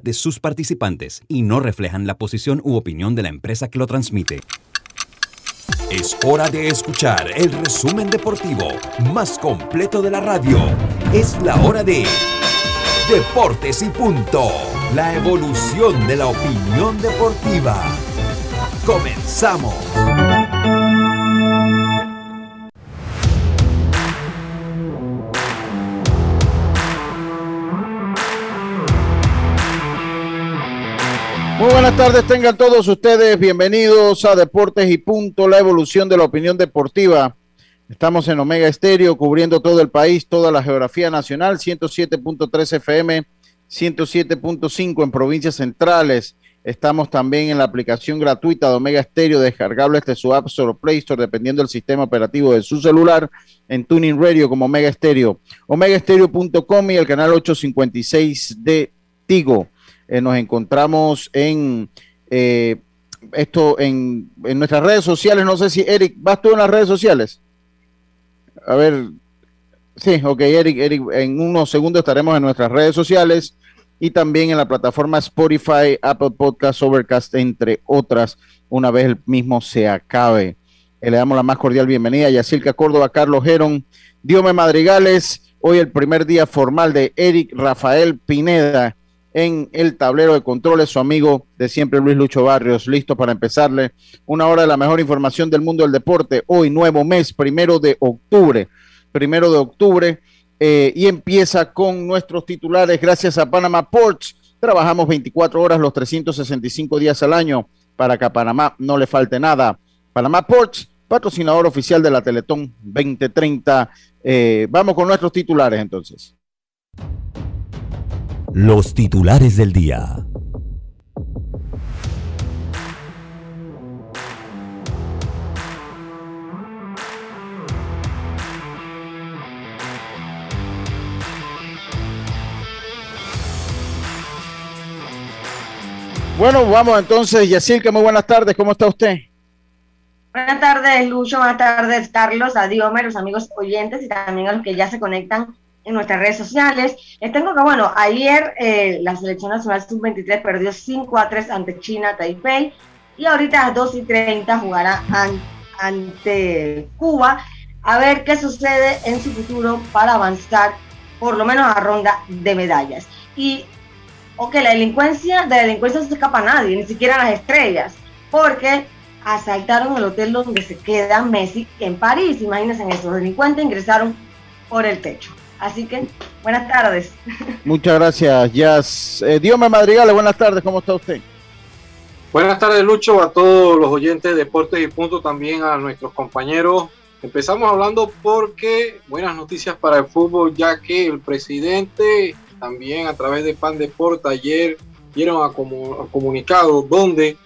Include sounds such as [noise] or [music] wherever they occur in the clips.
de sus participantes y no reflejan la posición u opinión de la empresa que lo transmite. Es hora de escuchar el resumen deportivo más completo de la radio. Es la hora de Deportes y Punto. La evolución de la opinión deportiva. Comenzamos. Muy buenas tardes, tengan todos ustedes bienvenidos a Deportes y Punto, la evolución de la opinión deportiva. Estamos en Omega Estéreo, cubriendo todo el país, toda la geografía nacional, 107.3 FM, 107.5 en provincias centrales. Estamos también en la aplicación gratuita de Omega Estéreo, descargable desde su App Store o Play Store, dependiendo del sistema operativo de su celular, en Tuning Radio como Omega Estéreo, omegaestereo.com y el canal 856 de Tigo. Eh, nos encontramos en eh, esto en, en, nuestras redes sociales. No sé si Eric, ¿vas tú en las redes sociales? A ver, sí, ok, Eric, Eric, en unos segundos estaremos en nuestras redes sociales y también en la plataforma Spotify, Apple Podcast, Overcast, entre otras, una vez el mismo se acabe. Eh, le damos la más cordial bienvenida a Yacilca Córdoba, Carlos Geron, Diome Madrigales, hoy el primer día formal de Eric Rafael Pineda en el tablero de controles, su amigo de siempre Luis Lucho Barrios, listo para empezarle una hora de la mejor información del mundo del deporte. Hoy, nuevo mes, primero de octubre, primero de octubre, eh, y empieza con nuestros titulares gracias a Panama Ports. Trabajamos 24 horas los 365 días al año para que a Panamá no le falte nada. Panamá Ports, patrocinador oficial de la Teletón 2030. Eh, vamos con nuestros titulares entonces. Los titulares del día. Bueno, vamos entonces, Yacirca, muy buenas tardes, ¿cómo está usted? Buenas tardes, Lucho, buenas tardes, Carlos, a Diomer, los amigos oyentes y también a los que ya se conectan en nuestras redes sociales. Les tengo que, bueno, ayer eh, la selección nacional sub-23 perdió 5 a 3 ante China, Taipei, y ahorita a las 2 y 30 jugará ante Cuba. A ver qué sucede en su futuro para avanzar por lo menos a ronda de medallas. Y, ok, la delincuencia, de la delincuencia no se escapa a nadie, ni siquiera a las estrellas, porque asaltaron el hotel donde se queda Messi en París. Imagínense, esos delincuentes ingresaron por el techo. Así que, buenas tardes. [laughs] Muchas gracias, Jazz. Eh, Dios me madrigale, buenas tardes, ¿cómo está usted? Buenas tardes, Lucho, a todos los oyentes de Deportes y Punto, también a nuestros compañeros. Empezamos hablando porque buenas noticias para el fútbol, ya que el presidente también a través de Pan Deporte ayer dieron a, comunicado donde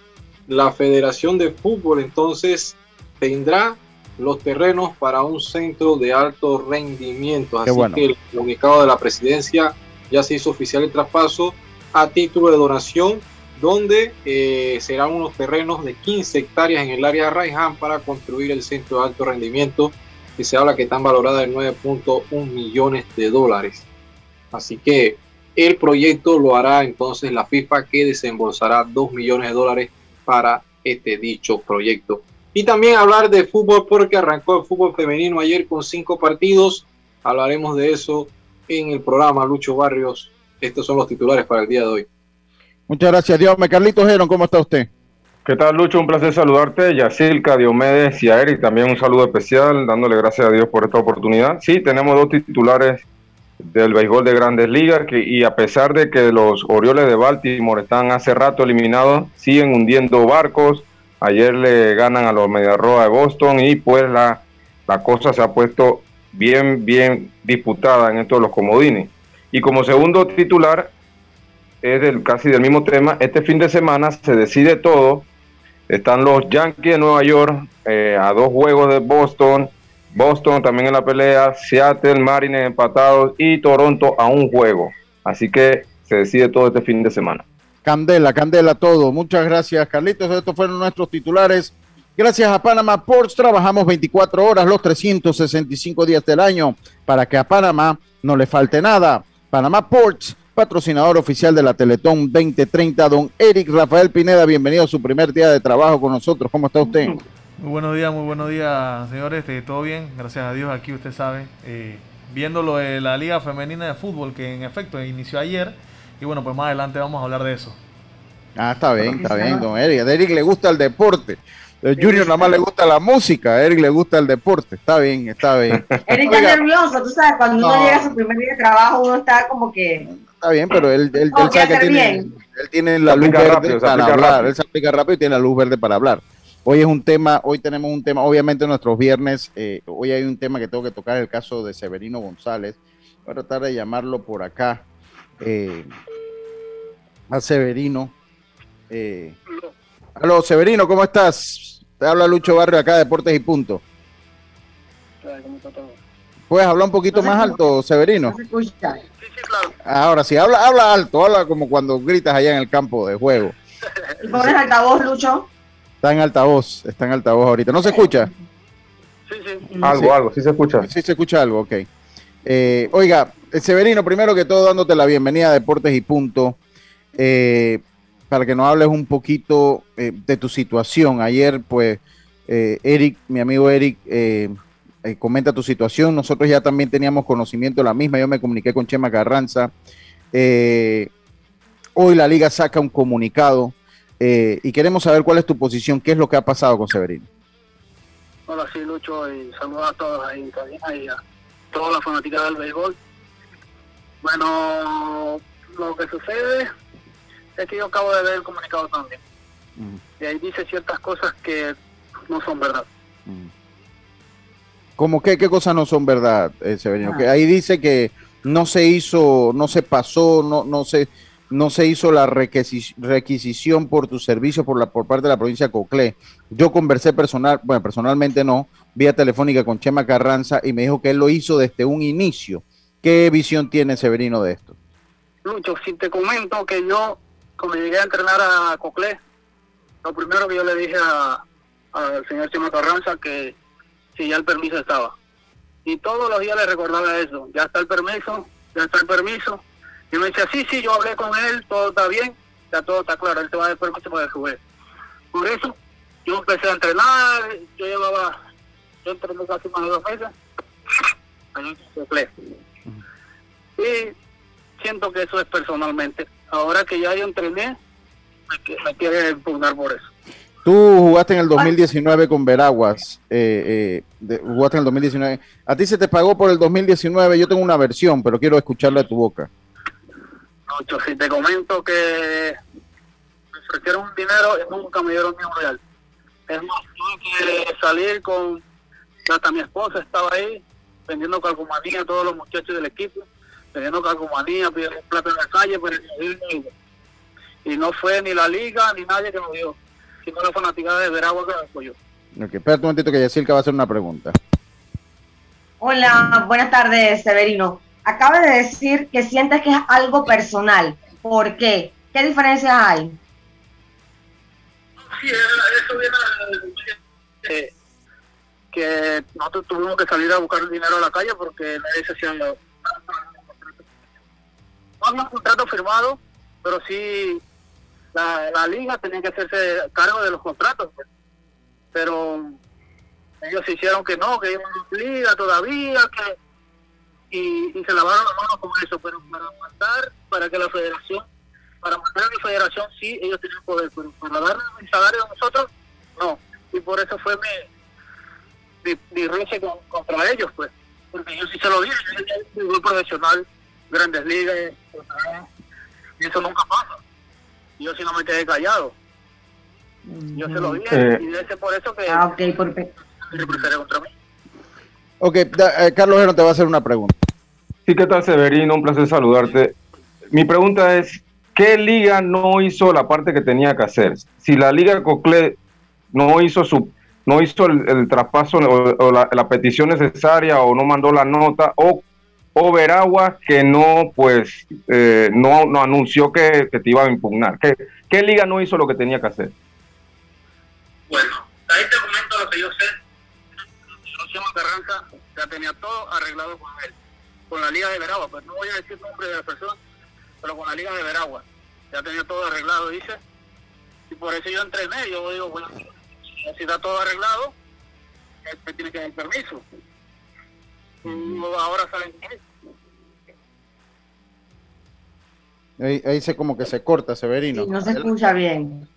la Federación de Fútbol entonces tendrá los terrenos para un centro de alto rendimiento. Así que el comunicado de la presidencia ya se hizo oficial el traspaso a título de donación, donde eh, serán unos terrenos de 15 hectáreas en el área de Raiján para construir el centro de alto rendimiento, que se habla que están valoradas en 9.1 millones de dólares. Así que el proyecto lo hará entonces la FIFA, que desembolsará 2 millones de dólares para este dicho proyecto. Y también hablar de fútbol porque arrancó el fútbol femenino ayer con cinco partidos. Hablaremos de eso en el programa Lucho Barrios. Estos son los titulares para el día de hoy. Muchas gracias, Dios. Me Carlitos Geron, ¿cómo está usted? ¿Qué tal, Lucho? Un placer saludarte. Yacilca, Diomedes y a Eric, también un saludo especial, dándole gracias a Dios por esta oportunidad. Sí, tenemos dos titulares del béisbol de grandes ligas que, y a pesar de que los Orioles de Baltimore están hace rato eliminados, siguen hundiendo barcos Ayer le ganan a los Mediarroa de Boston y pues la, la cosa se ha puesto bien, bien disputada en estos los comodines. Y como segundo titular, es del, casi del mismo tema, este fin de semana se decide todo. Están los Yankees de Nueva York eh, a dos juegos de Boston, Boston también en la pelea, Seattle, Marines empatados y Toronto a un juego. Así que se decide todo este fin de semana. Candela, candela todo. Muchas gracias, Carlitos. Estos fueron nuestros titulares. Gracias a Panama Ports trabajamos 24 horas los 365 días del año para que a Panamá no le falte nada. Panama Ports, patrocinador oficial de la Teletón 2030, don Eric Rafael Pineda. Bienvenido a su primer día de trabajo con nosotros. ¿Cómo está usted? Muy buenos días, muy buenos días, señores. Este, Todo bien, gracias a Dios. Aquí usted sabe, eh, viendo lo de la Liga Femenina de Fútbol, que en efecto inició ayer. Y bueno, pues más adelante vamos a hablar de eso. Ah, está bien, está bien, don Eric. A Eric le gusta el deporte. El Junior nada más le gusta la música, a Eric le gusta el deporte. Está bien, está bien. [laughs] Eric está nervioso, tú sabes, cuando uno llega a su primer día de trabajo, uno está como que. Está bien, pero él, él, él sabe que tiene, él tiene la luz verde rápido, para hablar. Él se aplica rápido y tiene la luz verde para hablar. Hoy es un tema, hoy tenemos un tema, obviamente nuestros viernes, eh, hoy hay un tema que tengo que tocar, el caso de Severino González. Voy a tratar de llamarlo por acá. Eh, a Severino. Eh, aló, Severino, ¿cómo estás? Te habla Lucho Barrio acá, Deportes y Punto. ¿Puedes hablar un poquito más alto, Severino? Ahora sí, habla, habla alto, habla como cuando gritas allá en el campo de juego. ¿Y pones altavoz, Lucho? Está en altavoz, está en altavoz ahorita. ¿No se escucha? Sí, sí. Algo, algo, sí se escucha. Sí se escucha algo, ok. Eh, oiga, Severino, primero que todo, dándote la bienvenida a Deportes y Punto. Eh, para que nos hables un poquito eh, de tu situación. Ayer, pues, eh, Eric, mi amigo Eric, eh, comenta tu situación. Nosotros ya también teníamos conocimiento de la misma. Yo me comuniqué con Chema Carranza. hoy la liga saca un comunicado y queremos saber cuál es tu posición, qué es lo que ha pasado con Severino. Hola, sí, Lucho, y saludos a todos ahí, ahí a toda la fanática del béisbol. Bueno, lo que sucede es que yo acabo de ver el comunicado también. Y ahí dice ciertas cosas que no son verdad. ¿Cómo que qué cosas no son verdad, eh, Severino? Que ahí dice que no se hizo, no se pasó, no, no se, no se hizo la requisición por tu servicio por la por parte de la provincia de Coclé. Yo conversé personal, bueno, personalmente no, vía telefónica con Chema Carranza y me dijo que él lo hizo desde un inicio. ¿Qué visión tiene Severino de esto? Lucho, si te comento que yo cuando llegué a entrenar a Coclé, lo primero que yo le dije al señor Chema Carranza que si ya el permiso estaba. Y todos los días le recordaba eso, ya está el permiso, ya está el permiso. Y me decía, sí, sí, yo hablé con él, todo está bien, ya todo está claro, él te va a dar permiso para jugar. Por eso yo empecé a entrenar, yo llevaba, yo entrené casi más de dos meses, en Coclé. Y siento que eso es personalmente ahora que ya yo entrené, me, me quiere impugnar por eso. Tú jugaste en el 2019 con Veraguas, eh, eh, jugaste en el 2019. A ti se te pagó por el 2019, yo tengo una versión, pero quiero escucharla de tu boca. No, si te comento que me ofrecieron un dinero y nunca me dieron ni un real. Es más, tuve que salir con, hasta mi esposa estaba ahí, vendiendo calcomanía a todos los muchachos del equipo teniendo calcomanía, pidiendo plata en la calle, pero y no fue ni la liga ni nadie que nos dio, sino la fanaticada de Veragua que nos apoyó. Ok, espérate un momentito que Yacirca va a hacer una pregunta. Hola, buenas tardes, Severino. Acaba de decir que sientes que es algo personal. ¿Por qué? ¿Qué diferencias hay? Sí, eso viene eh, que nosotros tuvimos que salir a buscar el dinero a la calle porque nadie se hacía un contrato firmado, pero sí la, liga tenía que hacerse cargo de los contratos. Pues. Pero ellos hicieron que no, que no liga todavía, que y, y, se lavaron las manos con eso, pero para mandar, para que la federación, para mandar a la federación sí, ellos tenían poder, pero para darle el salario a nosotros, no. Y por eso fue mi, mi, mi contra ellos, pues. Porque yo sí se lo dije, yo soy profesional, grandes ligas, y eso nunca pasa. Yo si no me quedé callado. Yo se lo dije eh. y es por eso que ah, okay, por... contra mí. Ok, eh, Carlos Gero te va a hacer una pregunta. Sí, ¿qué tal Severino? Un placer saludarte. Mi pregunta es, ¿qué liga no hizo la parte que tenía que hacer? Si la liga Cocle no hizo su no hizo el, traspaso o, la, la, petición necesaria o no mandó la nota o o Veragua que no, pues, eh, no, no anunció que, te iba a impugnar. ¿Qué, ¿Qué liga no hizo lo que tenía que hacer? Bueno, ahí te comento lo que yo sé. Luciano Carranza ya tenía todo arreglado con él, con la liga de Veragua. Pues no voy a decir nombre de la persona, pero con la Liga de Veragua. Ya tenía todo arreglado, dice. Y por eso yo entrené. Yo digo, bueno, si está todo arreglado, este tiene que dar permiso. Ahora salen Ahí, ahí se como que se corta, Severino. Sí, no se escucha bien.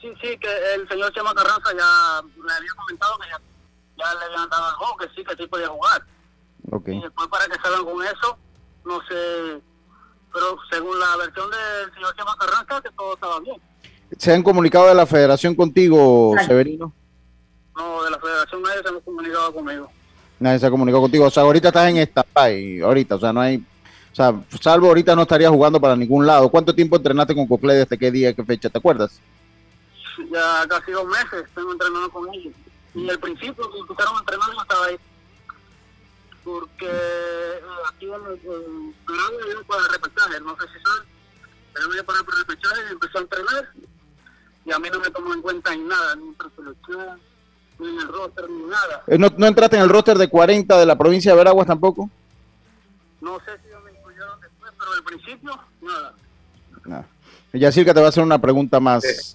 Sí, sí, que el señor Chema Carranza ya le había comentado que ya, ya le habían dado el juego, que sí, que sí podía jugar. Ok. Y después para que salgan con eso, no sé, pero según la versión del señor Chema Carranza, que todo estaba bien. ¿Se han comunicado de la federación contigo. Severino? No, de la federación nadie se ha comunicado conmigo. Nadie se ha comunicado contigo. O sea, ahorita estás en stand-by, ahorita, o sea, no hay... O sea, salvo ahorita no estarías jugando para ningún lado. ¿Cuánto tiempo entrenaste con Coclé? ¿Desde qué día, qué fecha? ¿Te acuerdas? Ya casi dos meses tengo entrenando con ellos. Y al principio que empezaron a entrenar yo estaba ahí. Porque eh, aquí en el Verano yo para el repechaje, no sé si saben. Pero yo para el repechaje y empezó a entrenar. Y a mí no me tomó en cuenta en nada, ni en preselección, ni en el roster, ni nada. Eh, ¿No, no entraste en el roster de 40 de la provincia de Veraguas tampoco? No sé si al principio, nada. No. Yacirca te va a hacer una pregunta más.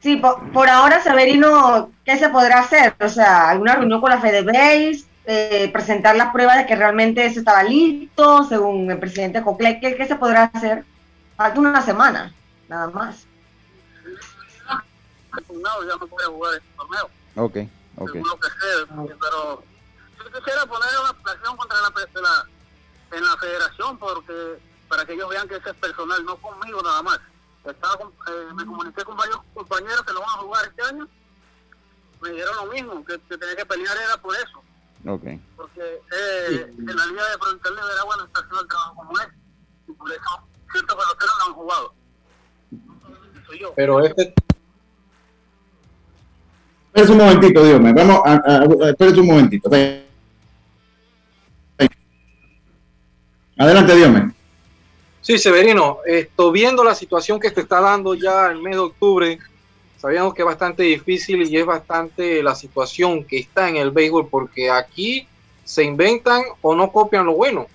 Sí, por, por ahora, Severino, ¿qué se podrá hacer? O sea, alguna reunión con la FedeBase, eh, presentar las pruebas de que realmente eso estaba listo, según el presidente Coclé, ¿qué, qué se podrá hacer? Falta una semana, nada más. No, ya no puede jugar este torneo. Ok, ok. según lo que sé, pero yo quisiera poner una presión contra la, la, en la federación porque para que ellos vean que ese es personal, no conmigo nada más. Estaba con- eh, me comuniqué con varios compañeros que lo van a jugar este año, me dijeron lo mismo, que, que tenía que pelear era por eso, Ok. porque eh, en la Liga de Provincial de Veragua no está haciendo el trabajo como es, y por eso ciertos peloteros no han jugado. Soy yo. Pero este, Espérate un momentito, Dios mío. Vamos a, a- a- espérate un momentito. Ven. Adelante, Dios mío. Sí, Severino, esto, viendo la situación que se está dando ya el mes de octubre, sabíamos que es bastante difícil y es bastante la situación que está en el béisbol, porque aquí se inventan o no copian lo bueno.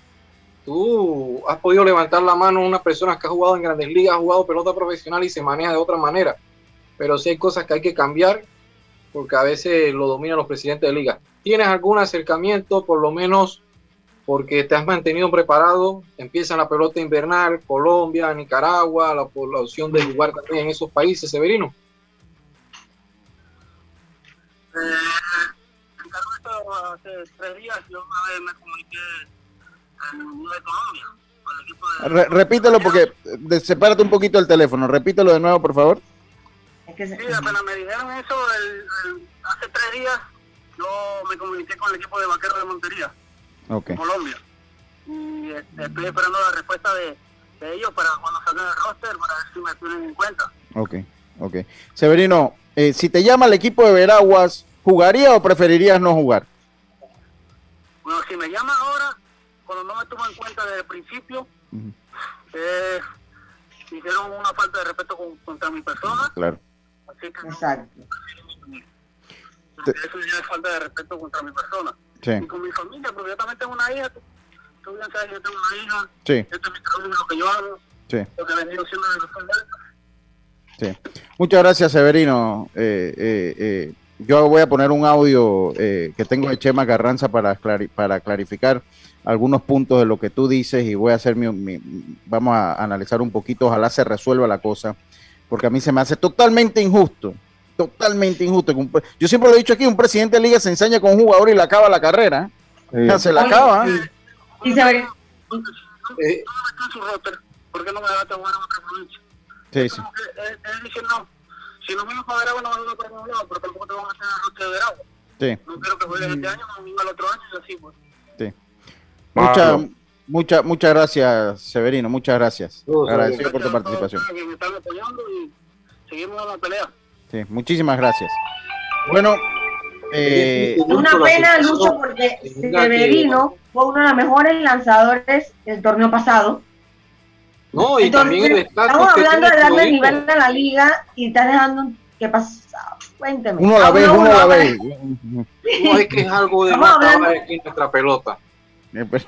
Tú has podido levantar la mano a una persona que ha jugado en grandes ligas, ha jugado pelota profesional y se maneja de otra manera, pero sí hay cosas que hay que cambiar, porque a veces lo dominan los presidentes de liga. ¿Tienes algún acercamiento, por lo menos porque te has mantenido preparado, empieza la pelota invernal, Colombia, Nicaragua, la, por la opción de jugar también en esos países, Severino. Eh, Ricardo, hace tres días yo una vez me comuniqué en de Colombia con el equipo de... Re- repítelo porque de- sepárate un poquito el teléfono. Repítelo de nuevo, por favor. Sí, apenas me dijeron eso el- el- hace tres días, yo me comuniqué con el equipo de vaqueros de Montería, Colombia. Y este, estoy esperando la respuesta de, de ellos para cuando salga el roster, para ver si me tienen en cuenta. Ok, ok. Severino, eh, si te llama el equipo de Veraguas, ¿jugaría o preferirías no jugar? Bueno, si me llama ahora, cuando no me tomo en cuenta desde el principio, eh, hicieron una falta de respeto con- contra mi persona, Claro. así que no- Exacto. Porque eso ya es falta de respeto contra mi persona. Sí, Y con mi familia, porque yo también tengo una hija, tú, tú bien sabes, yo tengo una hija, sí, es mi trabajo, lo que yo hago, sí. lo que he venido siendo desde los años. Sí. Muchas gracias, Severino. Eh, eh, eh, yo voy a poner un audio eh, que tengo de Chema Carranza para, clari- para clarificar algunos puntos de lo que tú dices y voy a hacer mi, mi- vamos a analizar un poquito, ojalá se resuelva la cosa, porque a mí se me hace totalmente injusto, totalmente injusto. Yo siempre lo he dicho aquí, un presidente de liga se ensaña con un jugador y le acaba la carrera, ¿eh? Sí. se la acaba. sí. Y Eh, me roster, ¿por qué no me dejaste jugar en otra provincia? Sí, sí. que él, dice, no, si no vienes para Veragua no vas a ningún lado, pero tampoco te van a hacer el roster de Veragua. sí. No quiero que juegues este año, no el otro año y así, pues. Muchas, Claro. muchas, muchas gracias, Severino, muchas gracias. Agradecido por tu Gracias a todos participación. Que me están apoyando y seguimos en la pelea. Sí, muchísimas gracias. Bueno, eh, una pena, Lucho, porque Severino fue uno de los mejores lanzadores del torneo pasado. no, y también el estamos hablando de darle nivel a la liga y estás dejando que pasa. Cuénteme. uno a la vez, uno a la vez. No, es que es algo de trabajo aquí en nuestra pelota. Eh, [laughs] pues,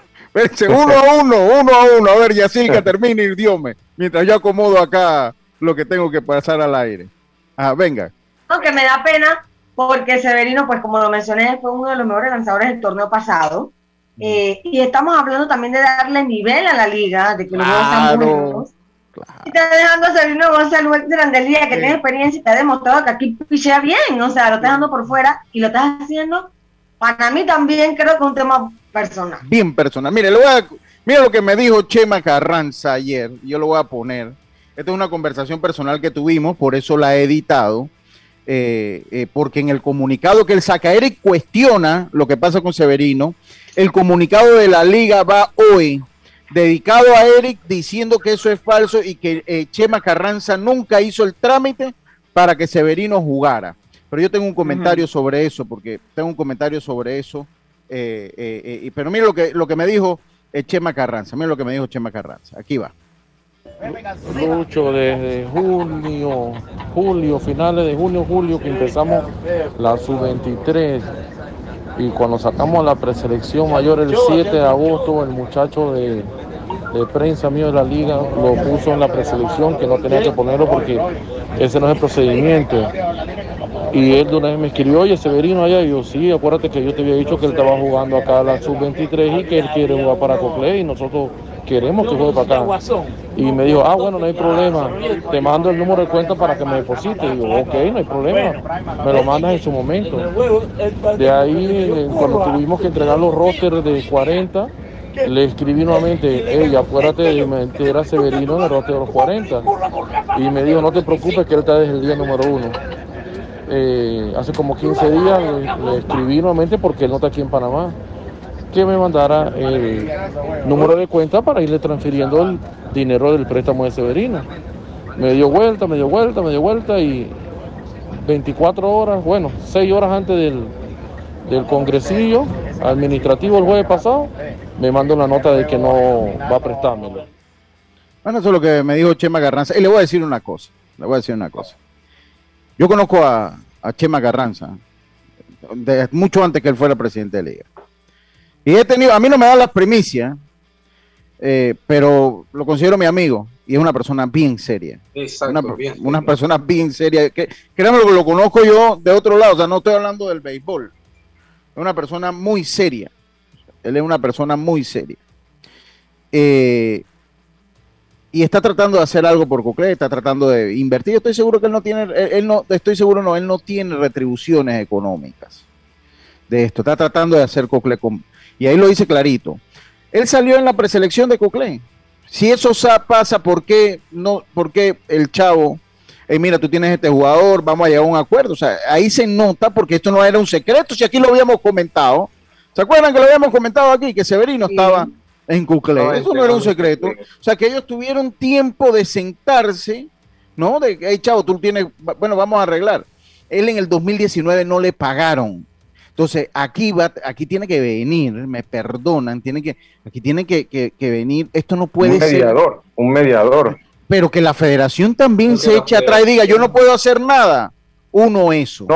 uno a uno, uno a uno. A ver, Yacilca, [laughs] termine y diome. Mientras yo acomodo acá lo que tengo que pasar al aire. Ah, venga. Aunque me da pena porque Severino, pues como lo mencioné, fue uno de los mejores lanzadores del torneo pasado. Eh, y estamos hablando también de darle nivel a la liga, de que los juegos están buenos. Y está dejando a Severino González de Grandelía, que tiene experiencia y te ha demostrado que aquí pichea bien. O sea, lo estás dando por fuera y lo estás haciendo. Para mí también creo que es un tema personal. Bien personal. Mire, lo voy a, mira lo que me dijo Chema Carranza ayer. Yo lo voy a poner. Esta es una conversación personal que tuvimos, por eso la he editado. Eh, eh, porque en el comunicado que él saca, Eric cuestiona lo que pasa con Severino. El comunicado de la liga va hoy dedicado a Eric diciendo que eso es falso y que eh, Chema Carranza nunca hizo el trámite para que Severino jugara. Pero yo tengo un comentario sobre eso, porque tengo un comentario sobre eso. pero mira lo que, lo que me dijo Chema Carranza, mira lo que me dijo Chema Carranza. Aquí va. Lucho, desde junio, julio, finales de junio, julio, que empezamos la sub-23 y cuando sacamos la preselección mayor el 7 de agosto, el muchacho de, prensa mío de la liga lo puso en la preselección, que no tenía que ponerlo porque ese no es el procedimiento. Y él de una vez me escribió, oye, Severino allá, yo, sí, acuérdate que yo te había dicho que él estaba jugando acá la sub-23 y que él quiere jugar para Cocle y nosotros queremos que juegue para acá. Y me dijo, ah, bueno, no hay problema, te mando el número de cuenta para que me deposite. Y yo, ok, no hay problema, me lo mandas en su momento. De ahí, cuando tuvimos que entregar los rosters de 40, le escribí nuevamente, ella, acuérdate de meter a Severino en el de los 40. Y me dijo, no te preocupes que él está desde el día número uno. Eh, hace como 15 días le escribí nuevamente porque él no está aquí en Panamá que me mandara el número de cuenta para irle transfiriendo el dinero del préstamo de Severino. Me dio vuelta, me dio vuelta, me dio vuelta y 24 horas, bueno, 6 horas antes del, del congresillo administrativo el jueves pasado, me mandó la nota de que no va a prestármelo. Bueno, eso es lo que me dijo Chema Garranza. Y le voy a decir una cosa, le voy a decir una cosa. Yo conozco a, a Chema Garranza mucho antes que él fuera presidente de liga. Y he tenido, a mí no me da las primicias, eh, pero lo considero mi amigo y es una persona bien seria. Exacto, una, bien, una persona bien seria. Que, créanme lo que lo conozco yo de otro lado, o sea, no estoy hablando del béisbol. Es una persona muy seria. Él es una persona muy seria. Eh, y está tratando de hacer algo por Cocle, está tratando de invertir. Estoy seguro que él no tiene, él no, estoy seguro no, él no tiene retribuciones económicas de esto. Está tratando de hacer Cocle con, y ahí lo dice clarito. Él salió en la preselección de Cocle. Si eso pasa, ¿por qué, no, por qué el chavo, mira, tú tienes este jugador, vamos a llegar a un acuerdo? O sea, ahí se nota porque esto no era un secreto, si aquí lo habíamos comentado. ¿Se acuerdan que lo habíamos comentado aquí? Que Severino estaba en Cuclé. Eso no era un secreto. O sea, que ellos tuvieron tiempo de sentarse, ¿no? De, hey, chavo, tú tienes, bueno, vamos a arreglar. Él en el 2019 no le pagaron. Entonces, aquí va, aquí tiene que venir, me perdonan, tiene que, aquí tiene que, venir, esto no puede ser. Un mediador, un mediador. Pero que la federación también se eche atrás y diga, yo no puedo hacer nada. Uno, eso.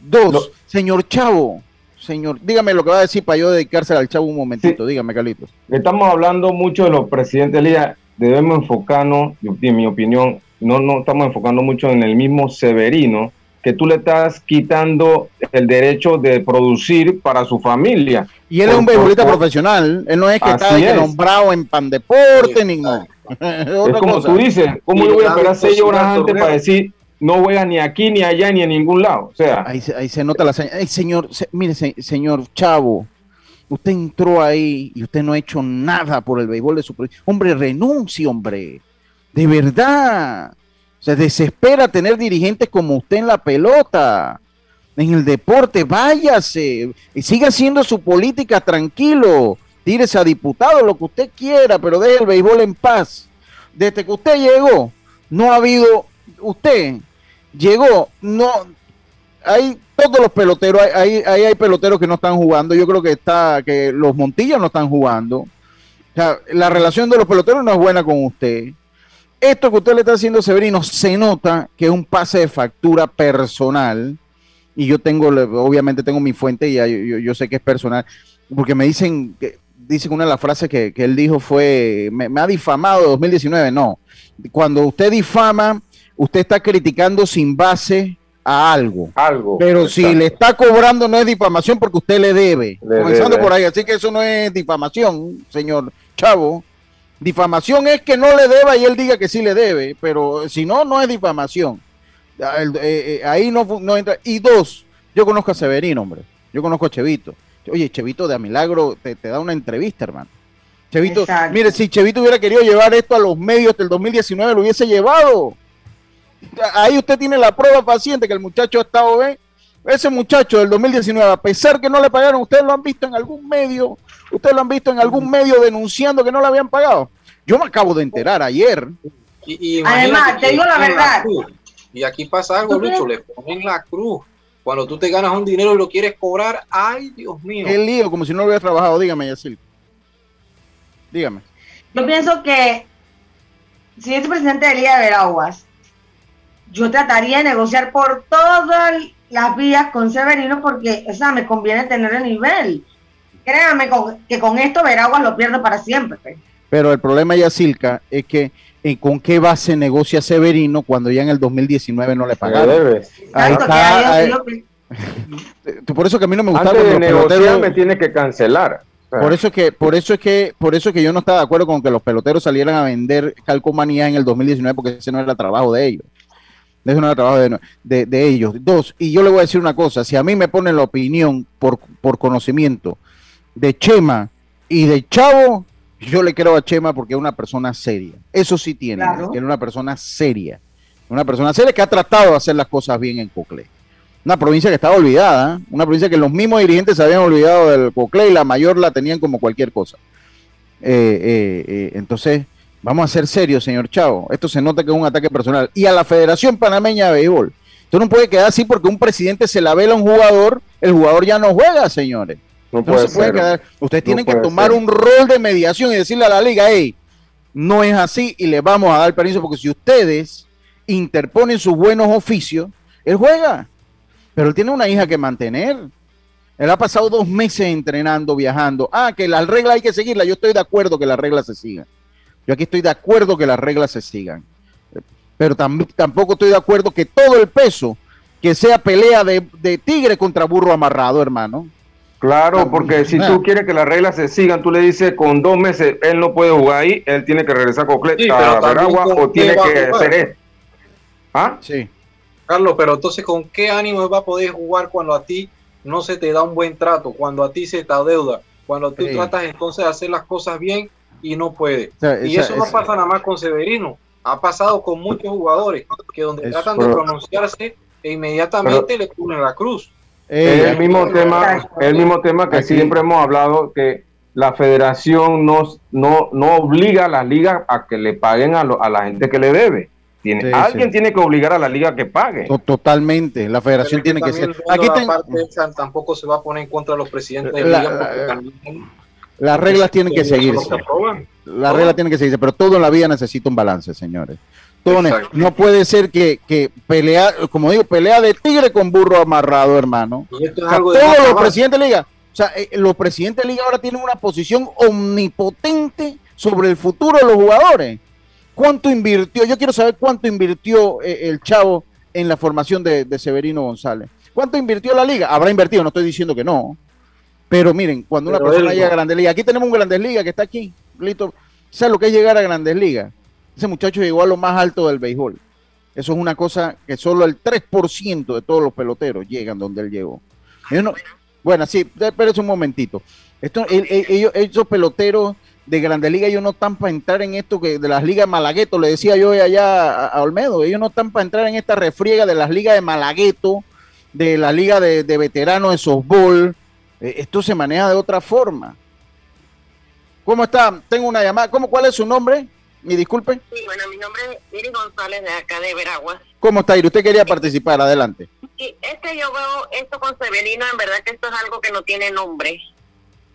Dos, señor Chavo, señor, dígame lo que va a decir para yo dedicarse al Chavo un momentito, dígame, Carlitos. Estamos hablando mucho de los presidentes de Liga, debemos enfocarnos, en mi opinión, no, no estamos enfocando mucho en el mismo Severino, que tú le estás quitando el derecho de producir para su familia. Y él es un beisbolista profesional, él no es que está nombrado en pan deporte ni no. [laughs] es, como tú dices, ¿cómo yo voy a esperar seis horas antes para decir no juega ni aquí, ni allá, ni en ningún lado? O sea, ahí, se nota la señal. señor, mire, señor Chavo, usted entró ahí y usted no ha hecho nada por el béisbol de su Hombre, renuncie, hombre. De verdad. Se desespera tener dirigentes como usted en la pelota, en el deporte. Váyase y siga haciendo su política tranquilo. Tírese a diputado, lo que usted quiera, pero deje el béisbol en paz. Desde que usted llegó, no ha habido, usted llegó, no, hay todos los peloteros, ahí hay, hay, peloteros que no están jugando. Yo creo que está, que los Montillos no están jugando. La relación de los peloteros no es buena con usted esto que usted le está haciendo Severino se nota que es un pase de factura personal. Y yo tengo, obviamente tengo mi fuente y yo, yo, sé que es personal. Porque me dicen que dice que una de las frases que, él dijo fue, me, ha difamado 2019. No, cuando usted difama, usted está criticando sin base a algo. Algo. Pero si le está cobrando no es difamación porque usted le debe. comenzando por ahí. Así que eso no es difamación, señor Chavo. Difamación es que no le deba y él diga que sí le debe, pero si no, no es difamación. Eh, eh, ahí no, no entra. Y dos, yo conozco a Severino, hombre. Yo conozco a Chevito. Oye, Chevito de a milagro te, da una entrevista, hermano. Chevito, mire, si Chevito hubiera querido llevar esto a los medios del 2019, lo hubiese llevado. Ahí usted tiene la prueba paciente que el muchacho ha estado bien. Ese muchacho del 2019, a pesar que no le pagaron, ustedes lo han visto en algún medio, ustedes lo han visto en algún medio denunciando que no le habían pagado. Yo me acabo de enterar ayer. Y, Además, te digo la verdad. y aquí pasa algo, Lucho, le ponen la cruz cuando tú te ganas un dinero y lo quieres cobrar, ay, Dios mío. Qué lío, como si no lo hubieras trabajado. Dígame, Yacil. Dígame. Yo pienso que si es presidente de Liga de Veraguas, yo trataría de negociar por todas las vías con Severino porque, o sea, me conviene tener el nivel. Créame que con esto Veraguas lo pierdo para siempre. Pero el problema, Yacilca, es que ¿Y con qué base negocia Severino cuando ya en el 2019 no le pagaron? Ahí está, [laughs] por eso que a mí no me gusta Antes de negociar me tiene que cancelar. Por eso que, por eso es que, por eso que yo no estaba de acuerdo con que los peloteros salieran a vender calcomanía en el 2019 porque ese no era trabajo de ellos. No era trabajo de, de, ellos. Dos, y yo le voy a decir una cosa, si a mí me ponen la opinión por, por conocimiento de Chema y de Chavo, yo le creo a Chema porque es una persona seria. Eso sí tiene, que es una persona seria. Una persona seria que ha tratado de hacer las cosas bien en Coclé. Una provincia que estaba olvidada, ¿eh? una provincia que los mismos dirigentes se habían olvidado del Coclé y la mayor la tenían como cualquier cosa. Eh, eh, entonces, vamos a ser serios, señor Chavo. Esto se nota que es un ataque personal. Y a la Federación Panameña de Béisbol. Esto no puede quedar así porque un presidente se la vela a un jugador, el jugador ya no juega, señores. No, puede se puede quedar. Ustedes tienen que tomar un rol de mediación y decirle a la liga, hey, no es así y le vamos a dar permiso porque si ustedes interponen sus buenos oficios, él juega. Pero él tiene una hija que mantener. Él ha pasado dos meses entrenando, viajando. Ah, que las reglas hay que seguirlas. Yo estoy de acuerdo que las reglas se sigan. Yo aquí estoy de acuerdo que las reglas se sigan. Pero tampoco estoy de acuerdo que todo el peso que sea pelea de, de tigre contra burro amarrado, hermano. Claro, porque si tú quieres que las reglas se sigan, tú le dices con dos meses él no puede jugar ahí, él tiene que regresar con a Veragua o tiene que hacer esto. ¿Ah? Sí. Carlos, pero entonces, ¿con qué ánimo va a poder jugar cuando a ti no se te da un buen trato, cuando a ti se te adeuda, cuando tú tratas entonces de hacer las cosas bien y no puede? y eso no pasa nada más con Severino, ha pasado con muchos jugadores que donde tratan de pronunciarse e inmediatamente le ponen la cruz el mismo tema, el mismo tema que siempre hemos hablado que la federación no, no, no obliga a la liga a que le paguen a, a la gente que le debe. Tiene, alguien tiene que obligar a la liga a que pague. Totalmente, la federación tiene que ser. Aquí tampoco se va a poner en contra de los presidentes de la, liga las reglas tienen que seguirse. Las reglas tienen que seguirse, pero todo en la vida necesita un balance, señores. No puede ser que, que, pelea, como digo, pelea de tigre con burro amarrado, hermano. todos los presidentes de liga, o sea, eh, los presidentes de liga ahora tienen una posición omnipotente sobre el futuro de los jugadores. ¿Cuánto invirtió? Yo quiero saber cuánto invirtió eh, el chavo en la formación de, Severino González. ¿Cuánto invirtió la liga? Habrá invertido, no estoy diciendo que no. Pero miren, cuando una persona llega a Grandes Ligas, aquí tenemos un Grandes Ligas que está aquí, listo. ¿Sabes lo que es llegar a Grandes Ligas? Ese muchacho llegó a lo más alto del béisbol. Eso es una cosa que solo el 3% de todos los peloteros llegan donde él llegó. bueno, sí, espérese un momentito. Esto, ellos, esos peloteros de Grandes Ligas, ellos no están para entrar en esto que de las ligas de Malagueto, le decía yo allá a, Olmedo, ellos no están para entrar en esta refriega de las ligas de Malagueto, de la liga de, veteranos de softball. Eh, esto se maneja de otra forma. ¿Cómo está? Tengo una llamada. ¿Cómo, ¿Cuál es su nombre? ¿Me disculpe? Sí, bueno, mi nombre es Iri González de acá de Veraguas. ¿Cómo está Iri? Usted quería participar, adelante. Sí, este yo veo esto con Severino, en verdad que esto es algo que no tiene nombre.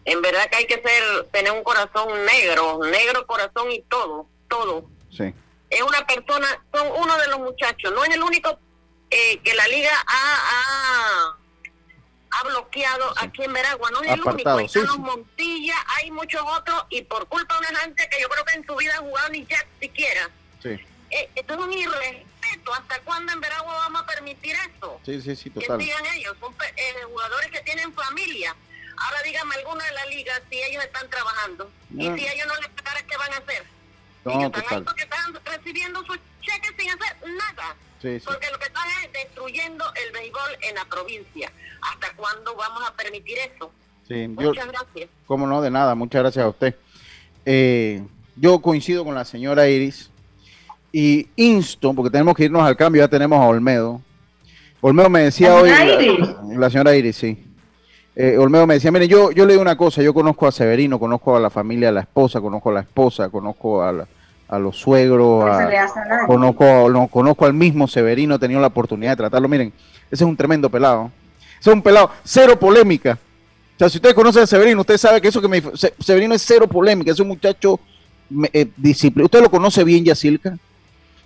En verdad que hay que ser, tener un corazón negro, negro corazón y todo, todo. Sí. Es una persona, son uno de los muchachos, no es el único eh, que la liga ha, ha bloqueado aquí en Veragua. No es el único. Hay los Montilla, hay muchos otros, y por culpa de una gente que yo creo que en su vida ha jugado ni ya siquiera. Sí. Eh, esto es un irrespeto. ¿Hasta cuándo en Veragua vamos a permitir esto? Sí, sí, sí, total. Que sigan ellos. Son eh, jugadores que tienen familia. Ahora dígame alguna de la liga si ellos están trabajando. Y si ellos no les pagan, ¿qué van a hacer? No, y están total. porque están recibiendo sus cheques sin hacer nada. Porque lo que están es destruyendo el béisbol en la provincia. ¿Hasta cuándo vamos a permitir eso? Sí, muchas gracias. Como no, de nada, muchas gracias a usted. Eh, yo coincido con la señora Iris y insto, porque tenemos que irnos al cambio, ya tenemos a Olmedo. Olmedo me decía hoy, la, señora Iris, sí. Eh, Olmedo me decía, mire, yo, yo le digo una cosa, yo conozco a Severino, conozco a la familia, a la esposa, conozco a la esposa, conozco a la, a los suegros, conozco, no, conozco al mismo Severino, he tenido la oportunidad de tratarlo. Miren, ese es un tremendo pelado. Ese es un pelado, cero polémica. O sea, si usted conoce a Severino, usted sabe que eso que me Severino es cero polémica, es un muchacho eh, disciplinado. ¿Usted lo conoce bien, Yacilca?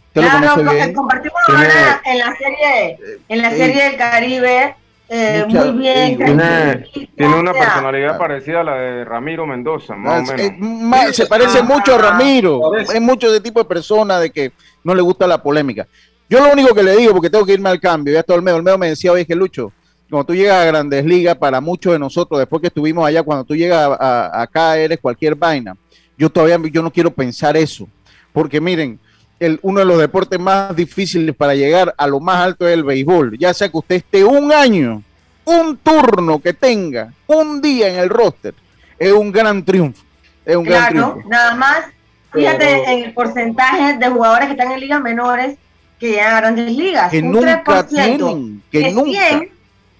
¿Usted lo conoce bien? compartimos en la serie, en la eh, serie del Caribe eh, muy bien. Tiene, una personalidad parecida a la de Ramiro Mendoza, más o menos. se parece mucho a Ramiro. Es mucho de tipo de persona de que no le gusta la polémica. Yo lo único que le digo, porque tengo que irme al cambio, ya está Olmedo. Olmedo me decía, oye, que Lucho, cuando tú llegas a Grandes Ligas, para muchos de nosotros, después que estuvimos allá, cuando tú llegas acá, eres cualquier vaina. Yo todavía yo no quiero pensar eso. Porque miren, el, uno de los deportes más difíciles para llegar a lo más alto es el béisbol. Ya sea que usted esté un año, un turno que tenga, un día en el roster, es un gran triunfo. Es un gran triunfo. nada más, fíjate en el porcentaje de jugadores que están en ligas menores que llegan a grandes ligas. Que nunca tienen, que nunca.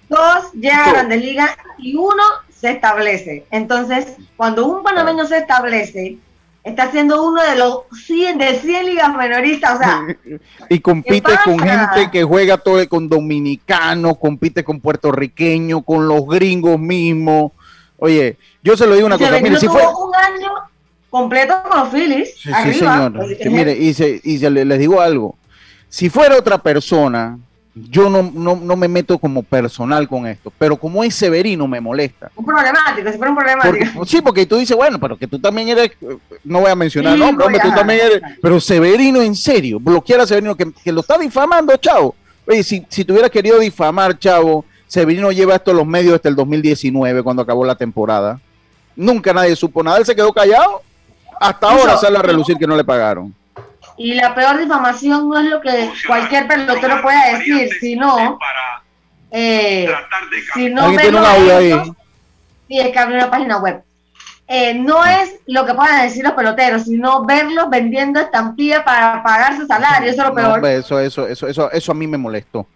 dos llegan a grandes ligas y uno se establece. Entonces, cuando un panameño se establece, está siendo uno de los 100 de 100 ligas menoristas, o sea, [laughs] y compite con gente que juega todo con dominicanos, compite con puertorriqueños, con los gringos mismos. Oye, yo se lo digo una cosa, mire, si fue un año completo con los Phillies, sí, sí señor. mire, y, se, y se, les digo algo, si fuera otra persona, yo no, no, no, me meto como personal con esto, pero como es Severino me molesta. Un problemático, si fuera un problemático. sí, porque tú dices, bueno, pero que tú también eres, no voy a mencionar hombre, tú también eres, pero Severino en serio, bloquear a Severino, que, lo está difamando, chavo. Oye, si, si tuviera querido difamar, chavo, Severino lleva esto a los medios desde el 2019, cuando acabó la temporada. Nunca nadie supo nada, él se quedó callado. Hasta ahora sale a relucir que no le pagaron. Y la peor difamación no es lo que cualquier pelotero pueda decir, sino, eh, sino verlo Sí, es que abre una página web. Eh, no es lo que puedan decir los peloteros, sino verlos vendiendo estampillas para pagar su salario. Eso es lo peor. eso, eso, eso, eso, eso a mí me molestó.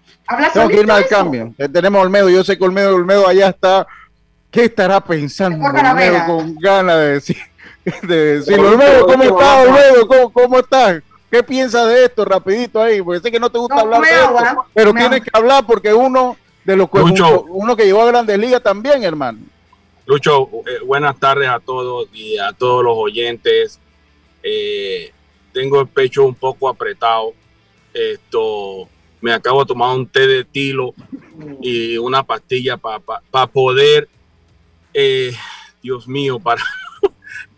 Tengo que irme al cambio. Tenemos Olmedo. Yo sé que Olmedo, Olmedo allá está. ¿Qué estará pensando Olmedo con ganas de decir? De decir, Olmedo, ¿cómo estás, Olmedo? ¿Cómo, ¿Cómo estás? ¿Qué piensas de esto? Rapidito ahí, porque sé que no te gusta hablar de esto, pero tienes que hablar porque uno de los Lucho, uno que llegó a Grandes Ligas también, hermano. Lucho, eh, buenas tardes a todos y a todos los oyentes. Eh, tengo el pecho un poco apretado. Esto, me acabo de tomar un té de tilo y una pastilla para poder, eh, Dios mío, para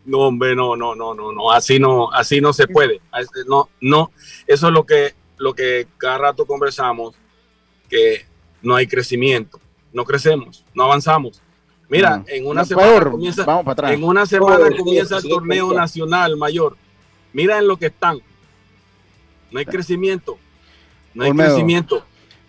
no, hombre, no, no, no, no, no, así no, así no se puede. No, no, eso es lo que, lo que cada rato conversamos, que no hay crecimiento, no crecemos, no avanzamos. Mira, en una semana comienza, en una semana comienza el torneo nacional mayor. Mira en lo que están. No hay crecimiento. No hay crecimiento.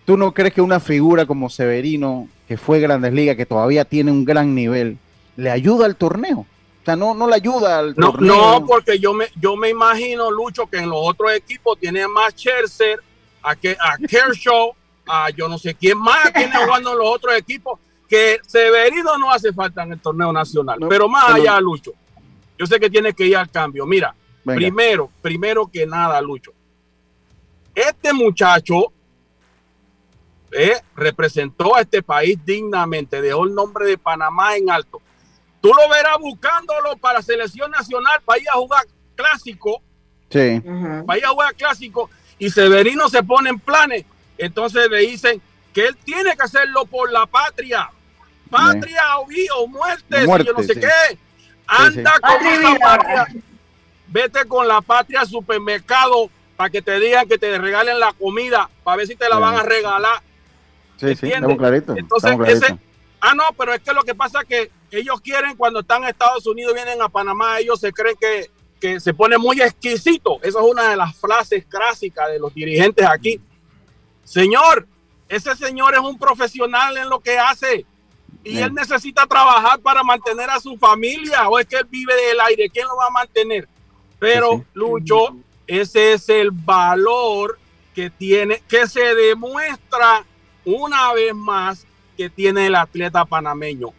¿Tú no crees que una figura como Severino, que fue Grandes Ligas, que todavía tiene un gran nivel, le ayuda al torneo? O sea, no, no le ayuda al no, No, porque yo me, yo me imagino, Lucho, que en los otros equipos tiene más Scherzer, a, que, a Kershaw, a yo no sé quién más tiene [laughs] jugando en los otros equipos, que Severino no hace falta en el torneo nacional. pero más allá, Lucho, yo sé que tiene que ir al cambio. Mira, primero, primero que nada, Lucho, este muchacho eh, representó a este país dignamente, dejó el nombre de Panamá en alto Tú lo verás buscándolo para selección nacional para ir a jugar clásico. Sí. Para ir a jugar clásico. Y Severino se pone en planes. Entonces le dicen que él tiene que hacerlo por la patria. patria o, o muerte, yo no sé qué. Anda con esa patria. Vete con la patria al supermercado para que te digan que te regalen la comida, para ver si te la van a regalar. Sí, sí, estamos clarito. Entonces, ese, ah, no, pero es que lo que pasa es que ellos quieren cuando están en Estados Unidos, vienen a Panamá, ellos se creen que, que se pone muy exquisito. Esa es una de las frases clásicas de los dirigentes aquí. Señor, ese señor es un profesional en lo que hace y él necesita trabajar para mantener a su familia o es que él vive del aire. ¿Quién lo va a mantener? Pero, Lucho, ese es el valor que tiene, que se demuestra una vez más que tiene el atleta panameño.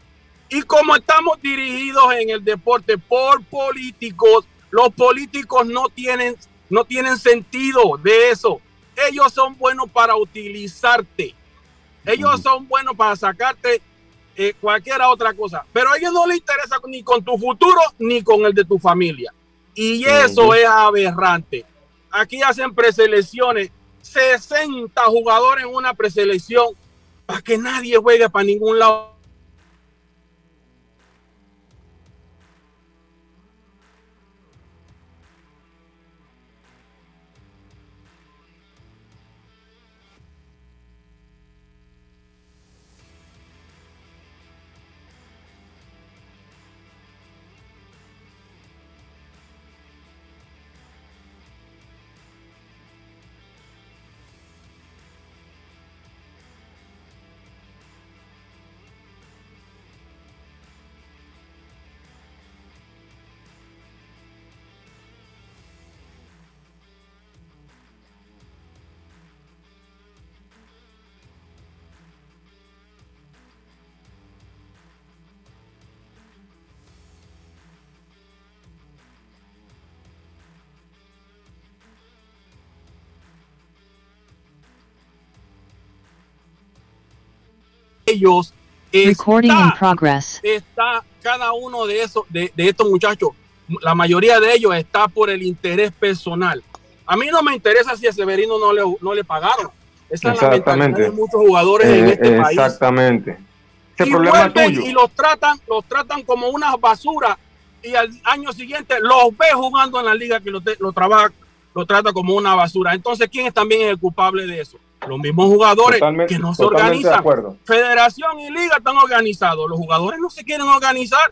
Y como estamos dirigidos en el deporte por políticos, los políticos no tienen, no tienen sentido de eso. Ellos son buenos para utilizarte. Ellos son buenos para sacarte eh, cualquier otra cosa. Pero a ellos no les interesa ni con tu futuro ni con el de tu familia. Y eso es aberrante. Aquí hacen preselecciones, 60 jugadores en una preselección para que nadie juegue para ningún lado ellos está, cada uno de esos, de, estos muchachos, la mayoría de ellos está por el interés personal. A mí no me interesa si a Severino no le, no le pagaron. Esa es la mentalidad de muchos jugadores en eh, este país. Exactamente. y vuelven y los tratan, los tratan como una basura y al año siguiente los ve jugando en la liga que lo, lo trabaja, lo trata como una basura. Entonces, ¿quién es también el culpable de eso? Los mismos jugadores que no se organizan. Federación y liga están organizados. Los jugadores no se quieren organizar.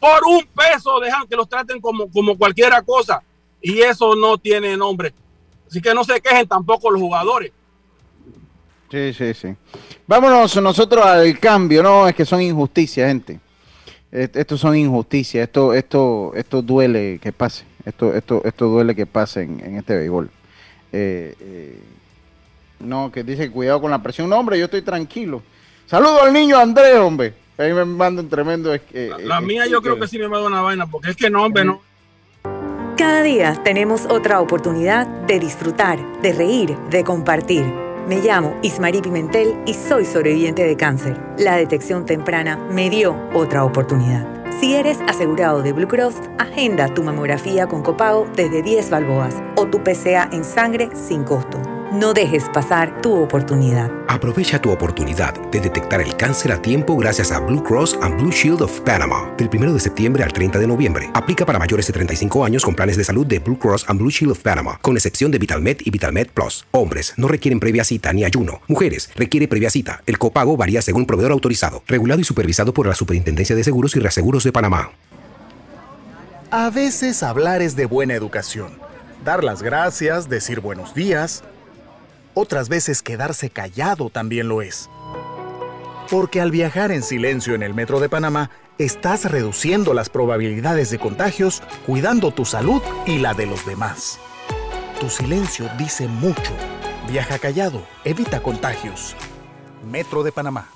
Por un peso dejan que los traten como, como cualquiera cosa. Y eso no tiene nombre. Así que no se quejen tampoco los jugadores. Sí, sí, sí. Vámonos nosotros al cambio, ¿no? Es que son injusticias, gente. Esto son injusticias. Esto, esto, esto duele que pase. Esto, esto, esto duele que pase en, este béisbol. Eh, eh, no, que dice cuidado con la presión. No, hombre, yo estoy tranquilo. Saludo al niño Andrés, hombre. Ahí me mandan tremendo. Eh, la, eh, mía yo creo que sí me manda una vaina, porque es que no, hombre, no. Cada día tenemos otra oportunidad de disfrutar, de reír, de compartir. Me llamo Ismarí Pimentel y soy sobreviviente de cáncer. La detección temprana me dio otra oportunidad. Si eres asegurado de Blue Cross, agenda tu mamografía con copago desde 10 balboas o tu PCA en sangre sin costo. No dejes pasar tu oportunidad. Aprovecha tu oportunidad de detectar el cáncer a tiempo gracias a Blue Cross and Blue Shield of Panama. Del 1 de septiembre al 30 de noviembre. Aplica para mayores de 35 años con planes de salud de Blue Cross and Blue Shield of Panama, con excepción de VitalMed y VitalMed Plus. Hombres no requieren previa cita ni ayuno. Mujeres requiere previa cita. El copago varía según proveedor autorizado, regulado y supervisado por la Superintendencia de Seguros y Reaseguros de Panamá. A veces hablar es de buena educación. Dar las gracias, decir buenos días otras veces quedarse callado también lo es. Porque al viajar en silencio en el metro de Panamá, estás reduciendo las probabilidades de contagios, cuidando tu salud y la de los demás. Tu silencio dice mucho. Viaja callado, evita contagios. Metro de Panamá.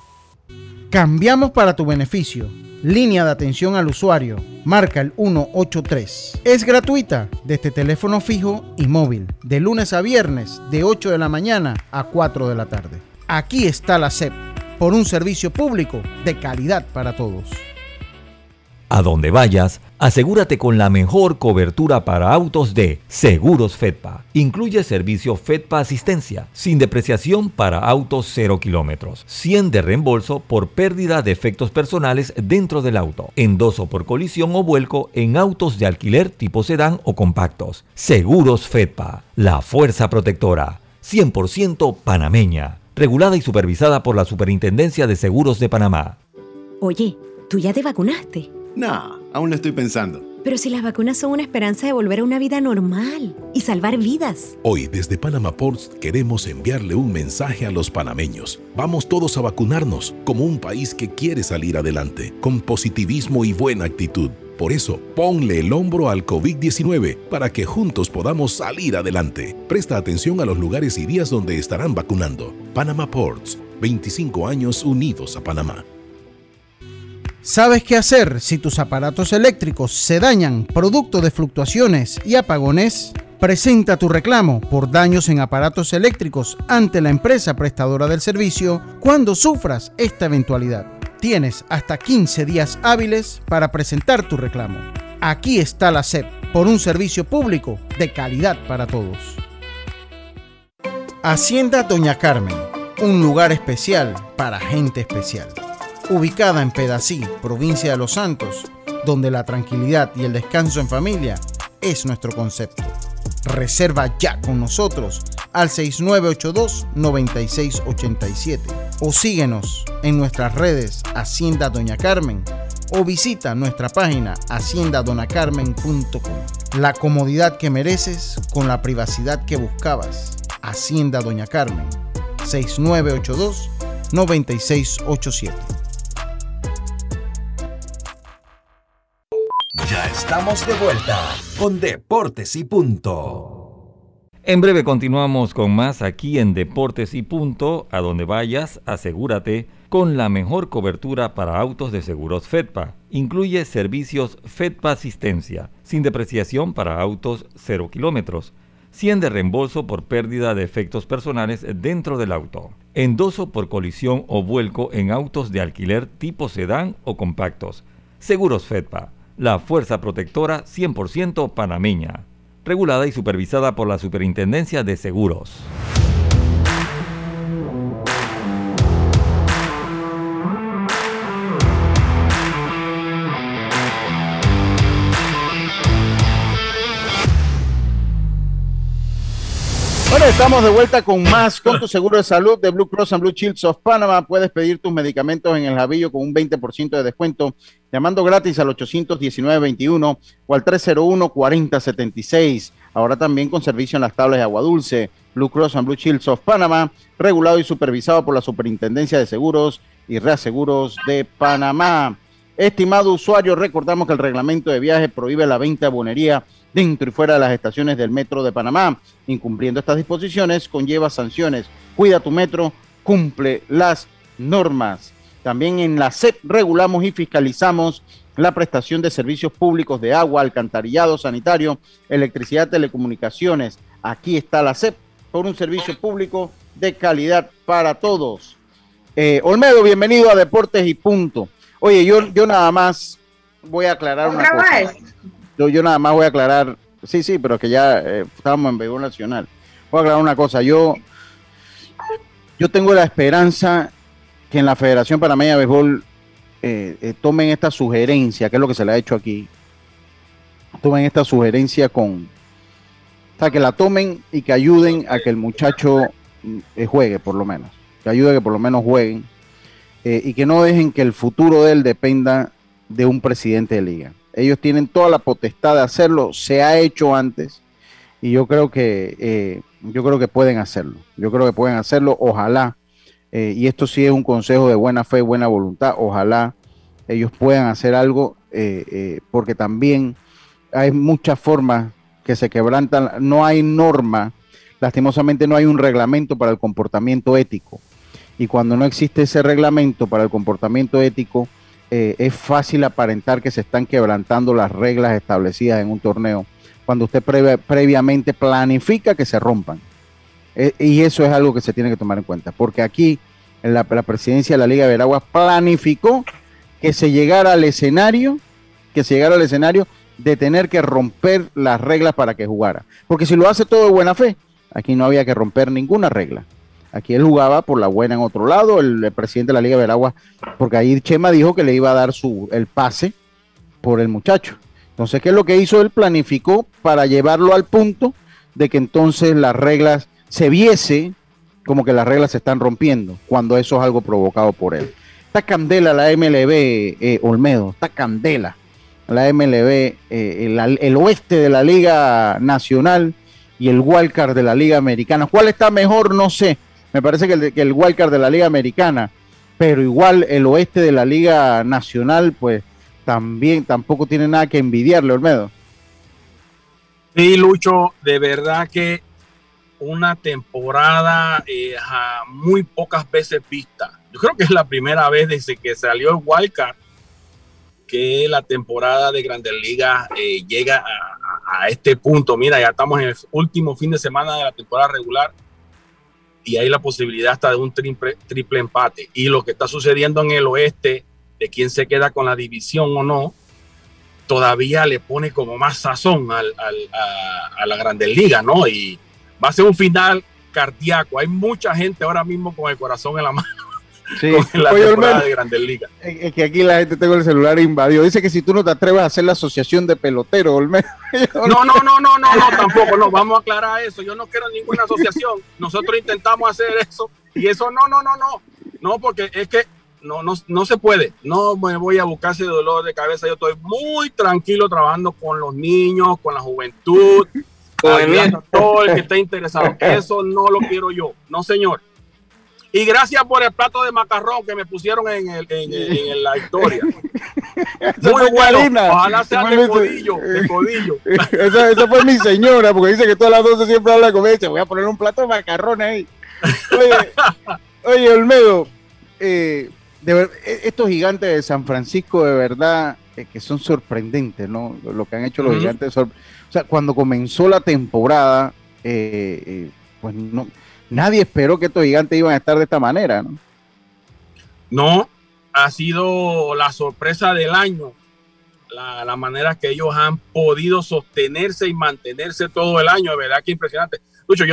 Cambiamos para tu beneficio línea de atención al usuario, marca el 183. Es gratuita desde teléfono fijo y móvil, de lunes a viernes, de 8 de la mañana a 4 de la tarde. Aquí está la SEP, por un servicio público de calidad para todos. A donde vayas, asegúrate con la mejor cobertura para autos de Seguros Fedpa. Incluye servicio Fedpa Asistencia, sin depreciación para autos 0 kilómetros, 100 de reembolso por pérdida de efectos personales dentro del auto, endoso por colisión o vuelco en autos de alquiler tipo sedán o compactos. Seguros Fedpa, la fuerza protectora, 100% panameña, regulada y supervisada por la Superintendencia de Seguros de Panamá. Oye, ¿tú ya te vacunaste? No, aún lo estoy pensando. Pero si las vacunas son una esperanza de volver a una vida normal y salvar vidas. Hoy desde Panama Ports queremos enviarle un mensaje a los panameños. Vamos todos a vacunarnos como un país que quiere salir adelante, con positivismo y buena actitud. Por eso, ponle el hombro al COVID-19 para que juntos podamos salir adelante. Presta atención a los lugares y días donde estarán vacunando. Panama Ports, 25 años unidos a Panamá. ¿Sabes qué hacer si tus aparatos eléctricos se dañan producto de fluctuaciones y apagones? Presenta tu reclamo por daños en aparatos eléctricos ante la empresa prestadora del servicio cuando sufras esta eventualidad. Tienes hasta 15 días hábiles para presentar tu reclamo. Aquí está la SEP por un servicio público de calidad para todos. Hacienda Doña Carmen, un lugar especial para gente especial ubicada en Pedací, provincia de Los Santos, donde la tranquilidad y el descanso en familia es nuestro concepto. Reserva ya con nosotros al 6982-9687 o síguenos en nuestras redes Hacienda Doña Carmen o visita nuestra página haciendadonacarmen.com. La comodidad que mereces con la privacidad que buscabas. Hacienda Doña Carmen 6982 9687. Estamos de vuelta con Deportes y Punto. En breve continuamos con más aquí en Deportes y Punto. A donde vayas, asegúrate con la mejor cobertura para autos de seguros FEDPA. Incluye servicios FEDPA Asistencia, sin depreciación para autos 0 kilómetros. 100 de reembolso por pérdida de efectos personales dentro del auto. Endoso por colisión o vuelco en autos de alquiler tipo sedán o compactos. Seguros FEDPA la Fuerza Protectora 100% panameña, regulada y supervisada por la Superintendencia de Seguros. Bueno, estamos de vuelta con más con tu seguro de salud de Blue Cross and Blue Shields of Panama. Puedes pedir tus medicamentos en el Javillo con un 20% de descuento llamando gratis al 819-21 o al 301-4076. Ahora también con servicio en las tablas de agua dulce. Blue Cross and Blue Shields of Panama, regulado y supervisado por la Superintendencia de Seguros y Reaseguros de Panamá. Estimado usuario, recordamos que el reglamento de viaje prohíbe la venta de bonería dentro y fuera de las estaciones del Metro de Panamá. Incumpliendo estas disposiciones conlleva sanciones. Cuida tu metro, cumple las normas. También en la SEP regulamos y fiscalizamos la prestación de servicios públicos de agua, alcantarillado sanitario, electricidad, telecomunicaciones. Aquí está la SEP por un servicio público de calidad para todos. Eh, Olmedo, bienvenido a Deportes y Punto. Oye, yo, yo nada más voy a aclarar una cosa. Yo, yo nada más voy a aclarar, sí, sí, pero que ya eh, estábamos en béisbol nacional. Voy a aclarar una cosa, yo, yo tengo la esperanza que en la Federación Panameña de Béisbol eh, eh, tomen esta sugerencia, que es lo que se le ha hecho aquí, tomen esta sugerencia con, o sea, que la tomen y que ayuden a que el muchacho juegue, por lo menos, que ayude a que por lo menos jueguen, y que no dejen que el futuro de él dependa de un presidente de liga. Ellos tienen toda la potestad de hacerlo, se ha hecho antes y yo creo que eh, yo creo que pueden hacerlo. Yo creo que pueden hacerlo, ojalá. Eh, y esto sí es un consejo de buena fe, buena voluntad. Ojalá ellos puedan hacer algo, eh, porque también hay muchas formas que se quebrantan. No hay norma, lastimosamente no hay un reglamento para el comportamiento ético. Y cuando no existe ese reglamento para el comportamiento ético, eh, es fácil aparentar que se están quebrantando las reglas establecidas en un torneo cuando usted previamente planifica que se rompan. Eh, y eso es algo que se tiene que tomar en cuenta, porque aquí en la, presidencia de la Liga de Veraguas planificó que se llegara al escenario que se llegara al escenario de tener que romper las reglas para que jugara. Porque si lo hace todo de buena fe, aquí no había que romper ninguna regla. Aquí él jugaba por la buena en otro lado, el, presidente de la Liga Veragua, porque ahí Chema dijo que le iba a dar su, el pase por el muchacho. Entonces, ¿qué es lo que hizo? Él planificó para llevarlo al punto de que entonces las reglas se viese como que las reglas se están rompiendo, cuando eso es algo provocado por él. Está candela la MLB, eh, Olmedo, está candela la MLB, eh, el, oeste de la Liga Nacional y el wildcard de la Liga Americana. ¿Cuál está mejor? No sé. Me parece que el, que wildcard de la Liga Americana, pero igual el oeste de la Liga Nacional, pues también tampoco tiene nada que envidiarle, Olmedo. Sí, Lucho, de verdad que una temporada eh, muy pocas veces vista. Yo creo que es la primera vez desde que salió el wildcard que la temporada de Grandes Ligas eh, llega a, este punto. Mira, ya estamos en el último fin de semana de la temporada regular y hay la posibilidad hasta de un triple, triple empate. Y lo que está sucediendo en el oeste, de quién se queda con la división o no, todavía le pone como más sazón al, a, a la Grandes Ligas, ¿no? Y va a ser un final cardíaco. Hay mucha gente ahora mismo con el corazón en la mano Sí. la Oye, temporada de Grandes Ligas. Es que aquí la gente tengo el celular invadido. Dice que si tú no te atreves a hacer la asociación de pelotero, Olmedo. [laughs] No, no, no, no, no, no, [laughs] tampoco. No, vamos a aclarar eso. Yo no quiero ninguna asociación. Nosotros intentamos hacer eso y eso no, no, no, no. No, porque es que no, no, no se puede. No me voy a buscar ese dolor de cabeza. Yo estoy muy tranquilo trabajando con los niños, con la juventud, con todo el que esté interesado. [laughs] Eso no lo quiero yo. No, señor. Y gracias por el plato de macarrón que me pusieron en, el, en, la historia. [laughs] Muy bueno. Ojalá sea de codillo. De codillo. [laughs] esa, fue mi señora, porque dice que todas las 12 siempre habla con ella. Voy a poner un plato de macarrón ahí. Oye, [laughs] oye Olmedo, eh, de e, estos gigantes de San Francisco, de verdad, eh, que son sorprendentes, ¿no? Lo que han hecho los gigantes. O sea, cuando comenzó la temporada, eh, pues no nadie esperó que estos gigantes iban a estar de esta manera, ¿no? No, ha sido la sorpresa del año, la, manera que ellos han podido sostenerse y mantenerse todo el año, de verdad que impresionante. Lucho,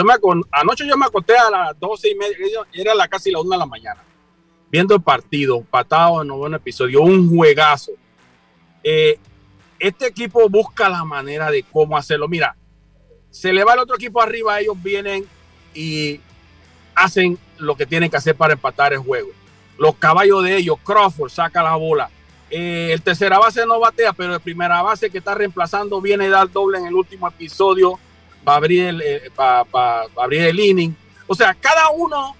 anoche yo me acosté a las doce y media, era la casi la una de la mañana, viendo el partido, patado en noveno episodio, un juegazo. Eh, este equipo busca la manera de cómo hacerlo. Mira, se le va el otro equipo arriba, ellos vienen y hacen lo que tienen que hacer para empatar el juego. Los caballos de ellos, Crawford saca la bola. Eh, el tercera base no batea, pero el primera base que está reemplazando viene a dar doble en el último episodio para abrir el, eh, abrir el inning. O sea, cada uno,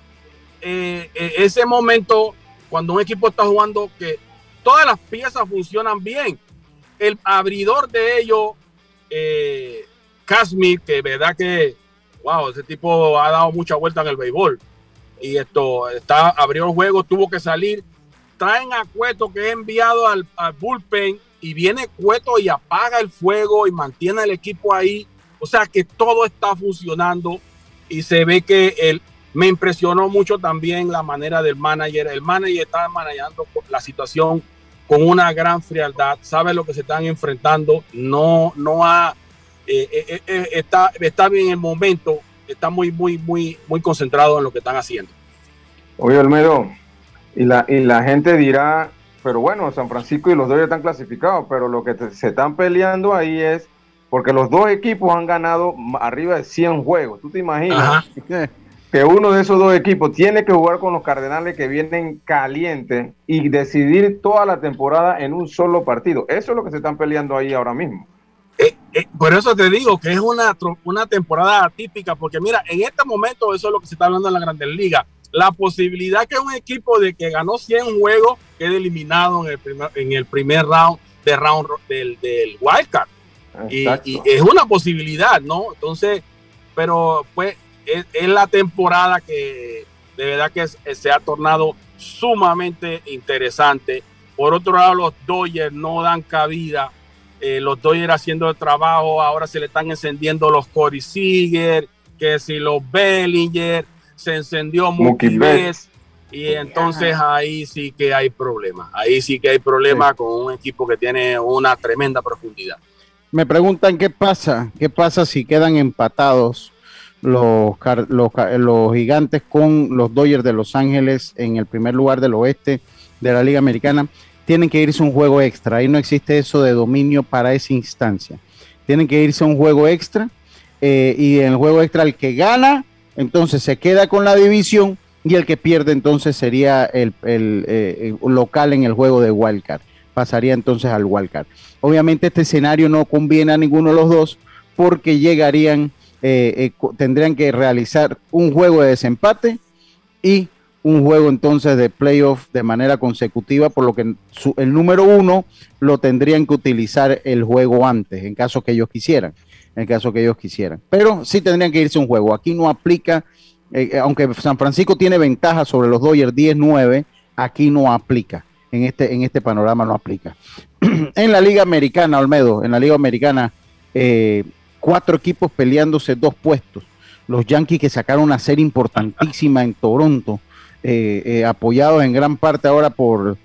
eh, ese momento, cuando un equipo está jugando, que todas las piezas funcionan bien. El abridor de ellos, eh, que verdad que wow, ese tipo ha dado mucha vuelta en el béisbol. Y esto está, abrió el juego, tuvo que salir. Traen a Cueto que es enviado al, bullpen y viene Cueto y apaga el fuego y mantiene el equipo ahí. O sea que todo está funcionando y se ve que él me impresionó mucho también la manera del manager. El manager está manejando la situación con una gran frialdad, sabe lo que se están enfrentando, no, no ha eh, eh, eh, está, está en el momento, está muy, muy, muy, muy concentrado en lo que están haciendo. Oye, Olmedo, y la, y la gente dirá, pero bueno, San Francisco y los dos están clasificados, pero lo que se están peleando ahí es porque los dos equipos han ganado arriba de 100 juegos. ¿Tú te imaginas? que uno de esos dos equipos tiene que jugar con los Cardenales que vienen calientes y decidir toda la temporada en un solo partido. Eso es lo que se están peleando ahí ahora mismo. Eh, por eso te digo que es una, una temporada atípica, porque mira, en este momento eso es lo que se está hablando en la Grandes Liga. La posibilidad que un equipo de que ganó 100 juegos quede eliminado en el primer, en el primer round, de round del, del wildcard. Y, es una posibilidad, ¿no? Entonces, pero pues es, es la temporada que de verdad que se ha tornado sumamente interesante. Por otro lado, los Dodgers no dan cabida eh, los Dodgers haciendo el trabajo, ahora se le están encendiendo los Corey Seager, que si los Bellinger, se encendió Mookie Betts. Y entonces ahí sí que hay problema. Ahí sí que hay problema con un equipo que tiene una tremenda profundidad. Me preguntan qué pasa, qué pasa si quedan empatados los, los, los gigantes con los Dodgers de Los Ángeles en el primer lugar del oeste de la Liga Americana. Tienen que irse a un juego extra. Ahí no existe eso de dominio para esa instancia. Tienen que irse a un juego extra eh, y en el juego extra el que gana, entonces se queda con la división y el que pierde entonces sería el, eh, local en el juego de Wildcard. Pasaría entonces al Wildcard. Obviamente este escenario no conviene a ninguno de los dos porque llegarían, eh, tendrían que realizar un juego de desempate y un juego entonces de playoff de manera consecutiva, por lo que el número uno lo tendrían que utilizar el juego antes, en caso que ellos quisieran, en caso que ellos quisieran. Pero sí tendrían que irse un juego. Aquí no aplica, eh, aunque San Francisco tiene ventaja sobre los Dodgers 10-9, aquí no aplica. En este, en este panorama no aplica. [clears throat] en la Liga Americana, Olmedo, en la Liga Americana, eh, cuatro equipos peleándose dos puestos. Los Yankees que sacaron una serie importantísima en Toronto eh, eh, apoyados en gran parte ahora por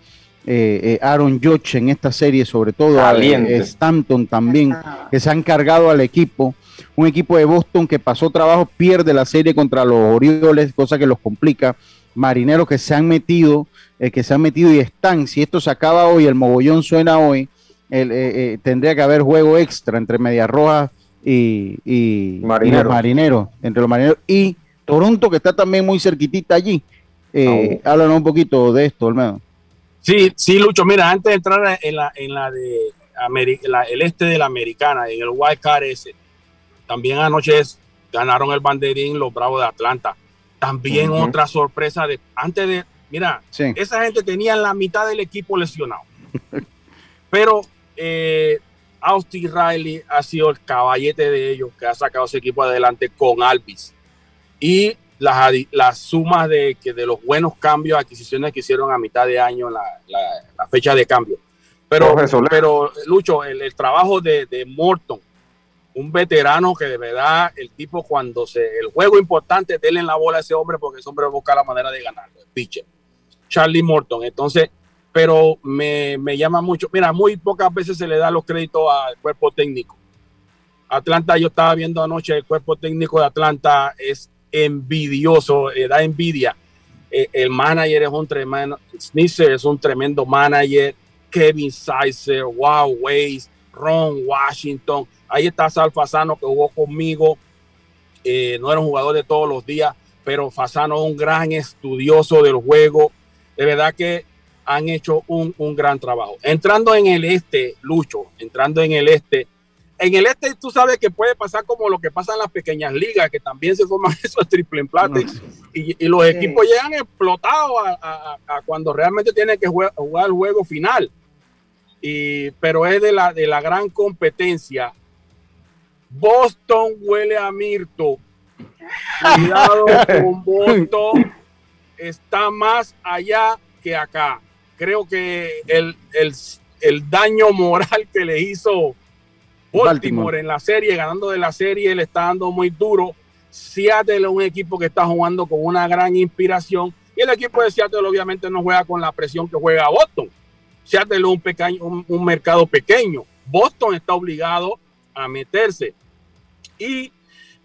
eh, Aaron Judge en esta serie, sobre todo a Stanton también, que se han cargado al equipo. Un equipo de Boston que pasó trabajo, pierde la serie contra los Orioles, cosa que los complica. Marineros que se han metido, que se han metido y están. Si esto se acaba hoy, el mogollón suena hoy, tendría que haber juego extra entre Medias Rojas y, y, marineros, entre los marineros y Toronto, que está también muy cerquitita allí. Eh, háblanos un poquito de esto, Olmedo. Sí, sí, Lucho. Mira, antes de entrar en la, en la de el este de la americana, en el White Card ese, también anoche ganaron el banderín los Bravos de Atlanta. También otra sorpresa de antes de, mira, esa gente tenía la mitad del equipo lesionado. Pero eh, Austin Riley ha sido el caballete de ellos que ha sacado ese equipo adelante con Alvis. Y las, las sumas de, que de los buenos cambios, adquisiciones que hicieron a mitad de año, la, la, fecha de cambio. Pero, pero Lucho, el, trabajo de, de, Morton, un veterano que de verdad el tipo cuando se, el juego importante, denle la bola a ese hombre porque ese hombre busca la manera de ganar, el pitcher. Charlie Morton. Entonces, pero me, me llama mucho, mira, muy pocas veces se le da los créditos al cuerpo técnico. Atlanta, yo estaba viendo anoche, el cuerpo técnico de Atlanta es envidioso, eh, da envidia. Eh, el manager es un tremendo, Snitzer es un tremendo manager, Kevin Sizer, Wow Ways, Ron Washington, ahí está Sal Fasano que jugó conmigo, eh, no era un jugador de todos los días, pero Fasano es un gran estudioso del juego, de verdad que han hecho un, un gran trabajo. Entrando en el este, Lucho, entrando en el este, en el este tú sabes que puede pasar como lo que pasa en las pequeñas ligas, que también se forman [laughs] esos triple empate y, los equipos llegan explotados a, cuando realmente tienen que jugar, el juego final. Y, pero es de la, de la gran competencia. Boston huele a Mirto. Cuidado [laughs] con Boston. Está más allá que acá. Creo que el, el, el daño moral que le hizo Baltimore, en la serie, ganando de la serie, le está dando muy duro. Seattle es un equipo que está jugando con una gran inspiración y el equipo de Seattle obviamente no juega con la presión que juega Boston. Seattle es un, pequeño, un, mercado pequeño. Boston está obligado a meterse. Y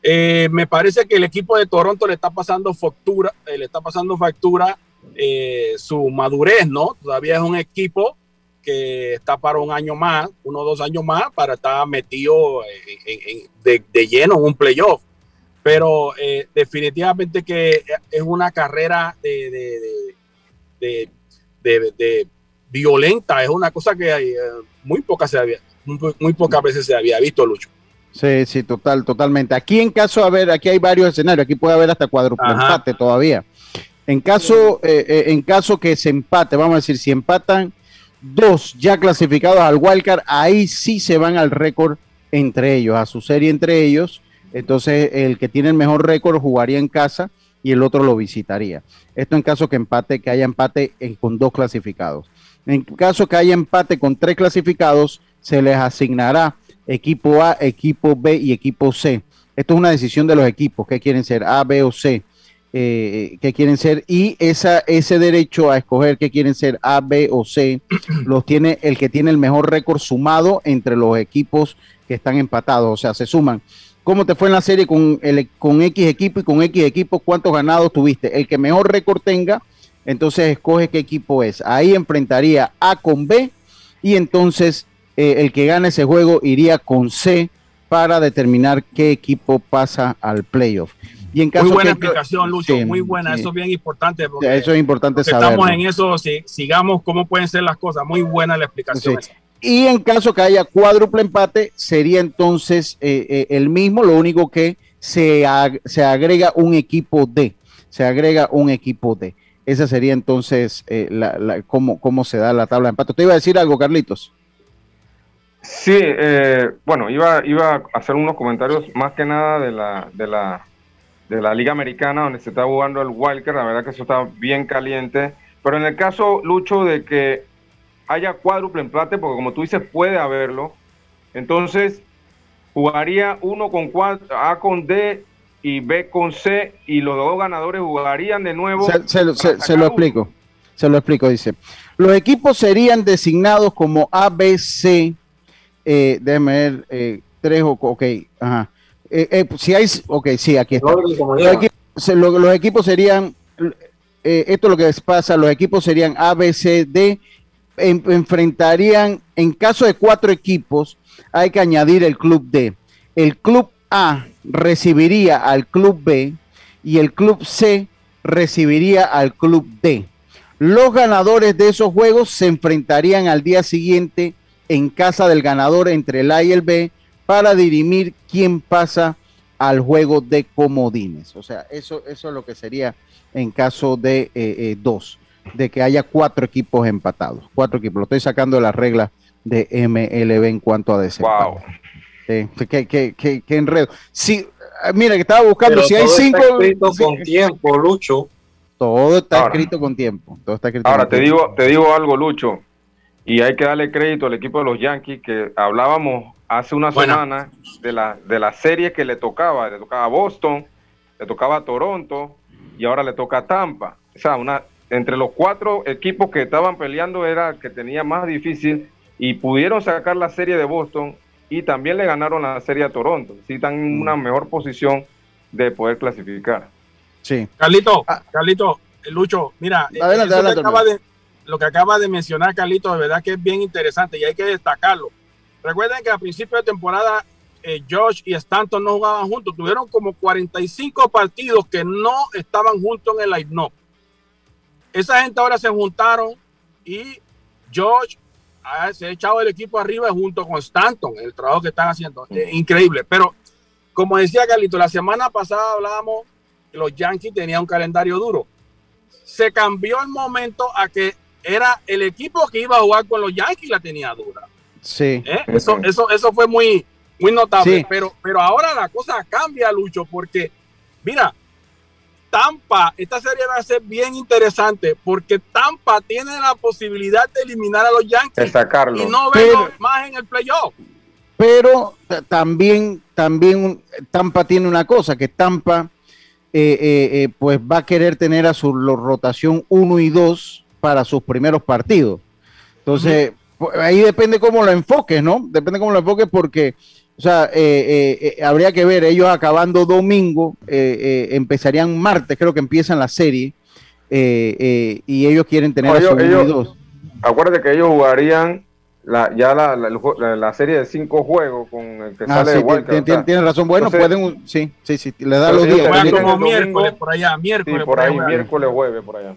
eh, me parece que el equipo de Toronto le está pasando factura, eh, le está pasando factura eh, su madurez, ¿no? Todavía es un equipo que está para un año más, uno o dos años más, para estar metido de, lleno en un playoff. Pero eh, definitivamente que es una carrera de, de, violenta, es una cosa que eh, muy, pocas se había, muy, pocas veces se había visto, Lucho. Sí, sí, total, totalmente. Aquí en caso, a ver, aquí hay varios escenarios, aquí puede haber hasta cuádruple empate todavía. En caso, eh, en caso que se empate, vamos a decir, si empatan dos ya clasificados al wildcard, ahí sí se van al récord entre ellos, a su serie entre ellos. Entonces, el que tiene el mejor récord jugaría en casa y el otro lo visitaría. Esto en caso que empate, que haya empate con dos clasificados. En caso que haya empate con tres clasificados, se les asignará equipo A, equipo B y equipo C. Esto es una decisión de los equipos, que quieren ser A, B o C. eh, que quieren ser y esa, ese derecho a escoger que quieren ser A, B o C [clears throat] los tiene el que tiene el mejor récord sumado entre los equipos que están empatados, o sea, se suman. ¿Cómo te fue en la serie con, el, con X equipo y con X equipo? ¿Cuántos ganados tuviste? El que mejor récord tenga, entonces escoge qué equipo es. Ahí enfrentaría A con B y entonces eh, el que gane ese juego iría con C para determinar qué equipo pasa al playoff. Y en caso muy buena explicación, Lucho, muy buena, eso es bien importante. eso es importante saber. Estamos en eso, si, sigamos cómo pueden ser las cosas, muy buena la explicación. Y en caso que haya cuádruple empate, sería entonces eh, eh, el mismo, lo único que se, se agrega un equipo D, se agrega un equipo D. Esa sería entonces eh, la, cómo, cómo se da la tabla de empate. ¿Te iba a decir algo, Carlitos? Sí, bueno, iba, iba a hacer unos comentarios más que nada de la, de la de la Liga Americana, donde se está jugando el Wildcard. La verdad que eso está bien caliente. Pero en el caso, Lucho, de que haya cuádruple empate, porque como tú dices, puede haberlo, entonces jugaría uno con cuatro, A con D y B con C, y los dos ganadores jugarían de nuevo. Se, lo explico. Se lo explico, dice. Los equipos serían designados como A, B, C. Eh, déjame ver, eh, tres o, ok, ajá. Eh, eh, si hay, ok, sí, aquí está. Los equipos, serían, eh, esto es lo que pasa, los equipos serían A, B, C, D, enfrentarían, en caso de cuatro equipos, hay que añadir el club D. El club A recibiría al club B y el club C recibiría al club D. Los ganadores de esos juegos se enfrentarían al día siguiente en casa del ganador entre el A y el B para dirimir quién pasa al juego de comodines. O sea, eso, eso es lo que sería en caso de eh, eh, dos, de que haya cuatro equipos empatados. Cuatro equipos. Lo estoy sacando de las reglas de MLB en cuanto a desempate. Wow. qué, enredo. Sí, mira, que estaba buscando si hay cinco. Está escrito con tiempo, Lucho. Todo está escrito con tiempo. Todo está escrito ahora, te, Digo, te digo algo, Lucho. Y hay que darle crédito al equipo de los Yankees que hablábamos hace una semana de la, de la serie que le tocaba, le tocaba a Boston, le tocaba a Toronto y ahora le toca a Tampa. O sea, una, entre los cuatro equipos que estaban peleando era el que tenía más difícil y pudieron sacar la serie de Boston y también le ganaron la serie a Toronto. Sí, están en una mejor posición de poder clasificar. Sí. Carlito, ah. Carlito, Lucho, mira, lo que acaba de mencionar Carlito, de verdad que es bien interesante y hay que destacarlo Recuerden que a principio de temporada eh, Josh y Stanton no jugaban juntos. Tuvieron como 45 partidos que no estaban juntos en el line Esa gente ahora se juntaron y Josh se ha echado el equipo arriba junto con Stanton, el trabajo que están haciendo. increíble. Pero como decía Carlito, la semana pasada hablábamos que los Yankees tenían un calendario duro. Se cambió el momento a que era el equipo que iba a jugar con los Yankees la tenía dura. Sí. ¿Eh? Eso, eso, eso fue muy, muy notable. Pero, pero ahora la cosa cambia, Lucho, porque, mira, Tampa, esta serie va a ser bien interesante porque Tampa tiene la posibilidad de eliminar a los Yankees y no verlo más en el playoff. Pero también, también Tampa tiene una cosa, que Tampa eh, eh, pues va a querer tener a su rotación 1 y 2 para sus primeros partidos. Entonces, ahí depende cómo lo enfoques, ¿no? Depende cómo lo enfoques porque, o sea, eh, eh, eh, habría que ver, ellos acabando domingo, empezarían martes, creo que empiezan la serie, y ellos quieren tener a ellos, dos. Acuérdate que ellos jugarían la, ya la, la, serie de cinco juegos con el que ah, sale sí, Tiene razón, bueno, pueden, sí, sí, sí, le da los días. como miércoles por allá, miércoles. por, ahí, miércoles, jueves, por allá.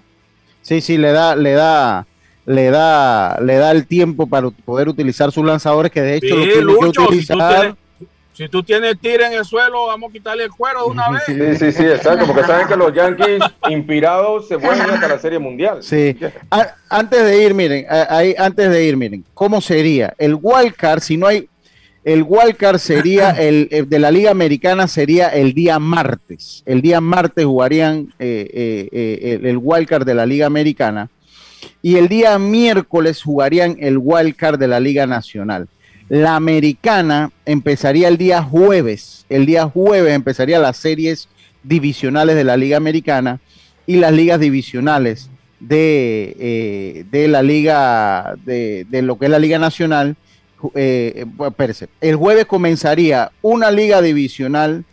Sí, sí, le da, le da le da, le da el tiempo para poder utilizar sus lanzadores, que de hecho lo tiene que utilizar. Si tú, tienes, si en el suelo, vamos a quitarle el cuero de una vez. Sí, sí, sí, exacto, porque saben que los Yankees [laughs] inspirados se vuelven hasta la Serie Mundial. Sí. antes de ir, miren, ahí, antes de ir, miren, ¿cómo sería? El wildcard, si no hay, el wildcard sería [laughs] el, de la Liga Americana sería el día martes. El día martes jugarían eh, eh, eh, el, el wildcard de la Liga Americana y el día miércoles jugarían el wild card de la Liga Nacional. La americana empezaría el día jueves. El día jueves empezaría las series divisionales de la Liga Americana y las ligas divisionales de, eh, de la Liga, de, de, lo que es la Liga Nacional. Eh, el jueves comenzaría una liga divisional,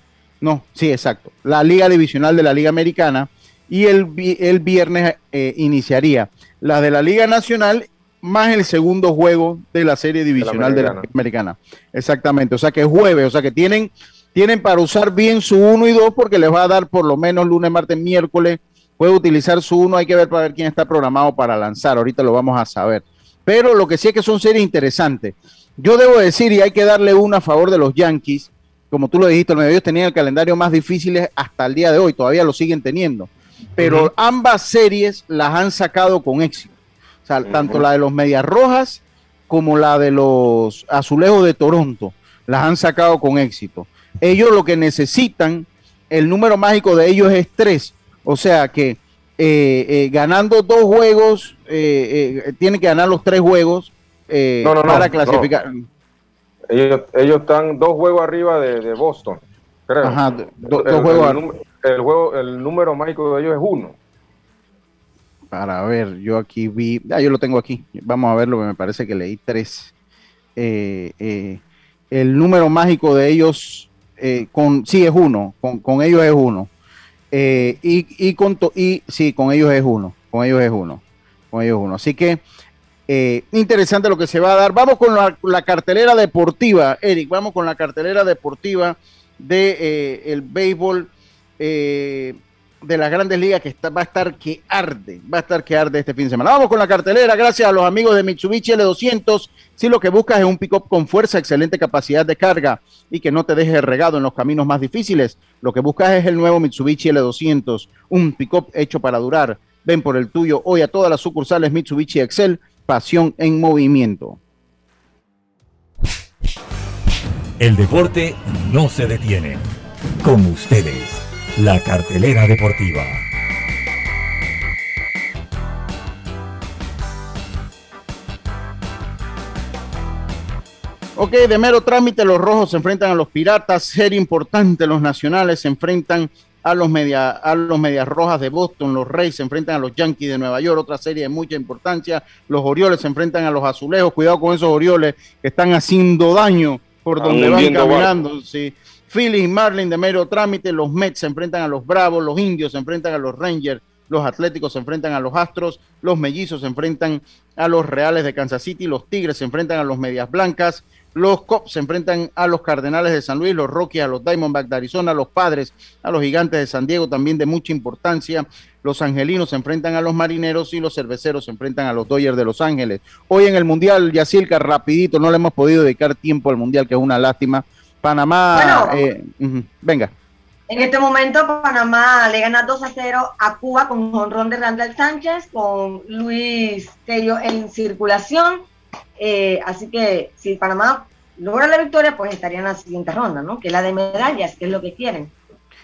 no, sí, exacto, la liga divisional de la Liga Americana y el, el viernes eh, iniciaría la de la Liga Nacional más el segundo juego de la serie divisional de la, americana. Exactamente, o sea que es jueves, o sea que tienen, tienen para usar bien su 1 y 2 porque les va a dar por lo menos lunes, martes, miércoles, puede utilizar su 1, hay que ver para ver quién está programado para lanzar, ahorita lo vamos a saber. Pero lo que sí es que son series interesantes. Yo debo decir, y hay que darle una a favor de los Yankees, como tú lo dijiste, los medios tenían el calendario más difícil hasta el día de hoy, todavía lo siguen teniendo, pero ambas series las han sacado con éxito tanto la de los Medias Rojas como la de los Azulejos de Toronto las han sacado con éxito. Ellos lo que necesitan, el número mágico de ellos es tres. O sea que eh, eh, ganando dos juegos, eh, tienen que ganar los tres juegos para clasificar. Ellos, están dos juegos arriba de, Boston, creo. Ajá, dos juegos. El, juego, el número mágico de ellos es uno para ver, yo aquí vi, ah, yo lo tengo aquí, vamos a verlo, me parece que leí tres. Eh, eh, el número mágico de ellos, eh, con, sí es uno, con, ellos es uno. y, y, con y sí, con ellos es uno, con ellos es uno, con ellos uno. Así que interesante lo que se va a dar. Vamos con la, cartelera deportiva, Eric, vamos con la cartelera deportiva de béisbol de las grandes ligas que va a estar que arde, va a estar que arde este fin de semana. Vamos con la cartelera, gracias a los amigos de Mitsubishi L200. Si lo que buscas es un pick-up con fuerza, excelente capacidad de carga y que no te deje regado en los caminos más difíciles, lo que buscas es el nuevo Mitsubishi L200, un pick-up hecho para durar. Ven por el tuyo hoy a todas las sucursales Mitsubishi Excel, pasión en movimiento. El deporte no se detiene. Con ustedes la cartelera deportiva. Ok, de mero trámite, los rojos se enfrentan a los piratas, serie importante, los nacionales se enfrentan a los, media, a los medias rojas de Boston, los Reyes se enfrentan a los Yankees de Nueva York, otra serie de mucha importancia, los Orioles se enfrentan a los Azulejos, cuidado con esos Orioles que están haciendo daño por donde van caminando, sí. Phillies y Marlin de mero trámite, los Mets se enfrentan a los Bravos, los Indios se enfrentan a los Rangers, los Atléticos se enfrentan a los Astros, los Mellizos se enfrentan a los Reales de Kansas City, los Tigres se enfrentan a los Medias Blancas, los Cops se enfrentan a los Cardenales de San Luis, los Rockies a los Diamondbacks de Arizona, los Padres a los Gigantes de San Diego, también de mucha importancia. Los Angelinos se enfrentan a los Marineros y los Cerveceros se enfrentan a los Dodgers de Los Ángeles. Hoy en el Mundial, Yacilca, rapidito, no le hemos podido dedicar tiempo al Mundial, que es una lástima Panamá, eh, venga. En este momento Panamá le gana 2 a 0 a Cuba con honrón de Randall Sánchez, con Luis Tello en circulación. Eh, así que si Panamá logra la victoria, pues estaría en la siguiente ronda, ¿no? Que la de medallas, que es lo que quieren.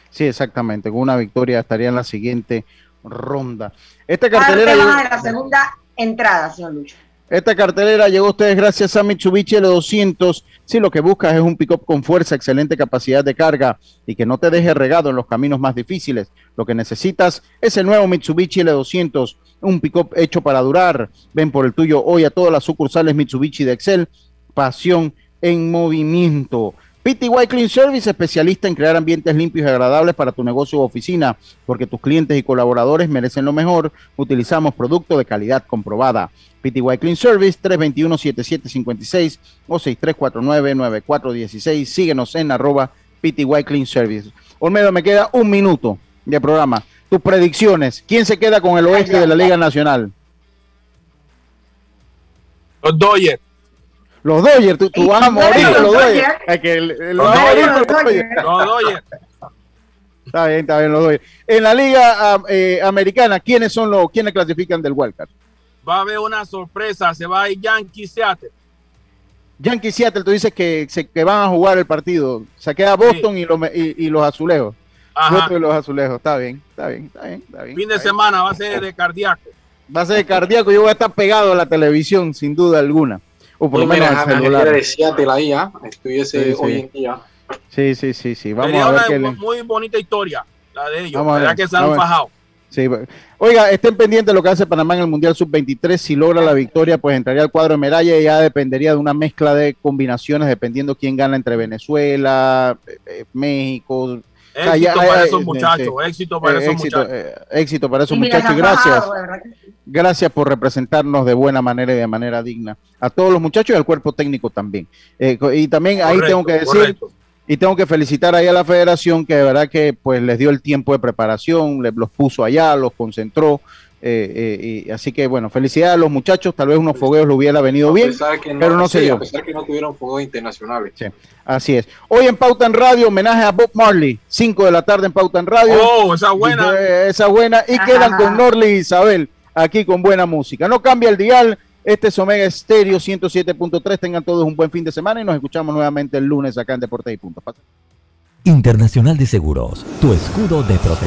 Sí, exactamente. Con una victoria estaría en la siguiente ronda. Esta cartelera. de la segunda entrada, señor Lucho. Esta cartelera llegó a ustedes gracias a Mitsubishi L200. Si lo que buscas es un pick-up con fuerza, excelente capacidad de carga y que no te deje regado en los caminos más difíciles, lo que necesitas es el nuevo Mitsubishi L200, un pick-up hecho para durar. Ven por el tuyo hoy a todas las sucursales Mitsubishi de Excel. Pasión en movimiento. PTY Clean Service, especialista en crear ambientes limpios y agradables para tu negocio o oficina, porque tus clientes y colaboradores merecen lo mejor. Utilizamos productos de calidad comprobada. PTY Clean Service, 321-7756 o 6349-9416. Síguenos en arroba PTY Clean Service. Olmedo, me queda un minuto de programa. Tus predicciones. ¿Quién se queda con el oeste de la Liga Nacional? Los Dodgers. Los Dodgers, tú, vas a morir los Dodgers. los Dodgers. Está bien, está bien, los Dodgers. En la Liga eh, Americana, ¿quiénes son los, quiénes clasifican del Wildcard? Va a haber una sorpresa, se va a ir Yankee Seattle. Yankee Seattle, tú dices que, se, que van a jugar el partido. Se queda Boston y, los, y, los azulejos. Ajá. Boston y los azulejos, está bien, está bien, está bien. Está bien fin de semana va a ser de cardíaco. Va a ser de cardíaco, yo voy a estar pegado a la televisión, sin duda alguna. O por lo menos al celular. De ahí, ¿ah? estuviese hoy en día. Sí, sí, sí, sí. Vamos a ver una muy bonita historia. la de ellos. ¿Verdad que se han fajado? Sí, oiga, estén pendientes de lo que hace Panamá en el Mundial Sub-23. Si logra la victoria, pues entraría al cuadro de medalla y ya dependería de una mezcla de combinaciones, dependiendo quién gana entre Venezuela, eh, eh, México. Éxito para esos muchachos, éxito para esos muchachos. éxito para esos muchachos y gracias. Gracias por representarnos de buena manera y de manera digna. A todos los muchachos y al cuerpo técnico también. Eh, y también ahí tengo que decir, y tengo que felicitar ahí a la federación que de verdad que pues les dio el tiempo de preparación, les, los puso allá, los concentró. Eh, eh, y así que bueno, felicidades a los muchachos, tal vez unos fogueos lo hubiera venido bien, pero no se dio. A pesar que no tuvieron fogueos internacionales. Sí, así es. Hoy en Pauta en Radio, homenaje a Bob Marley, 5 de la tarde en Pauta en Radio. Oh, esa buena. Y, esa buena. Y quedan con Norley y Isabel aquí con buena música. No cambia el dial, este es Omega Estéreo 107.3. Tengan todos un buen fin de semana y nos escuchamos nuevamente el lunes acá en Deportes y Puntos. Internacional de Seguros, tu escudo de protección.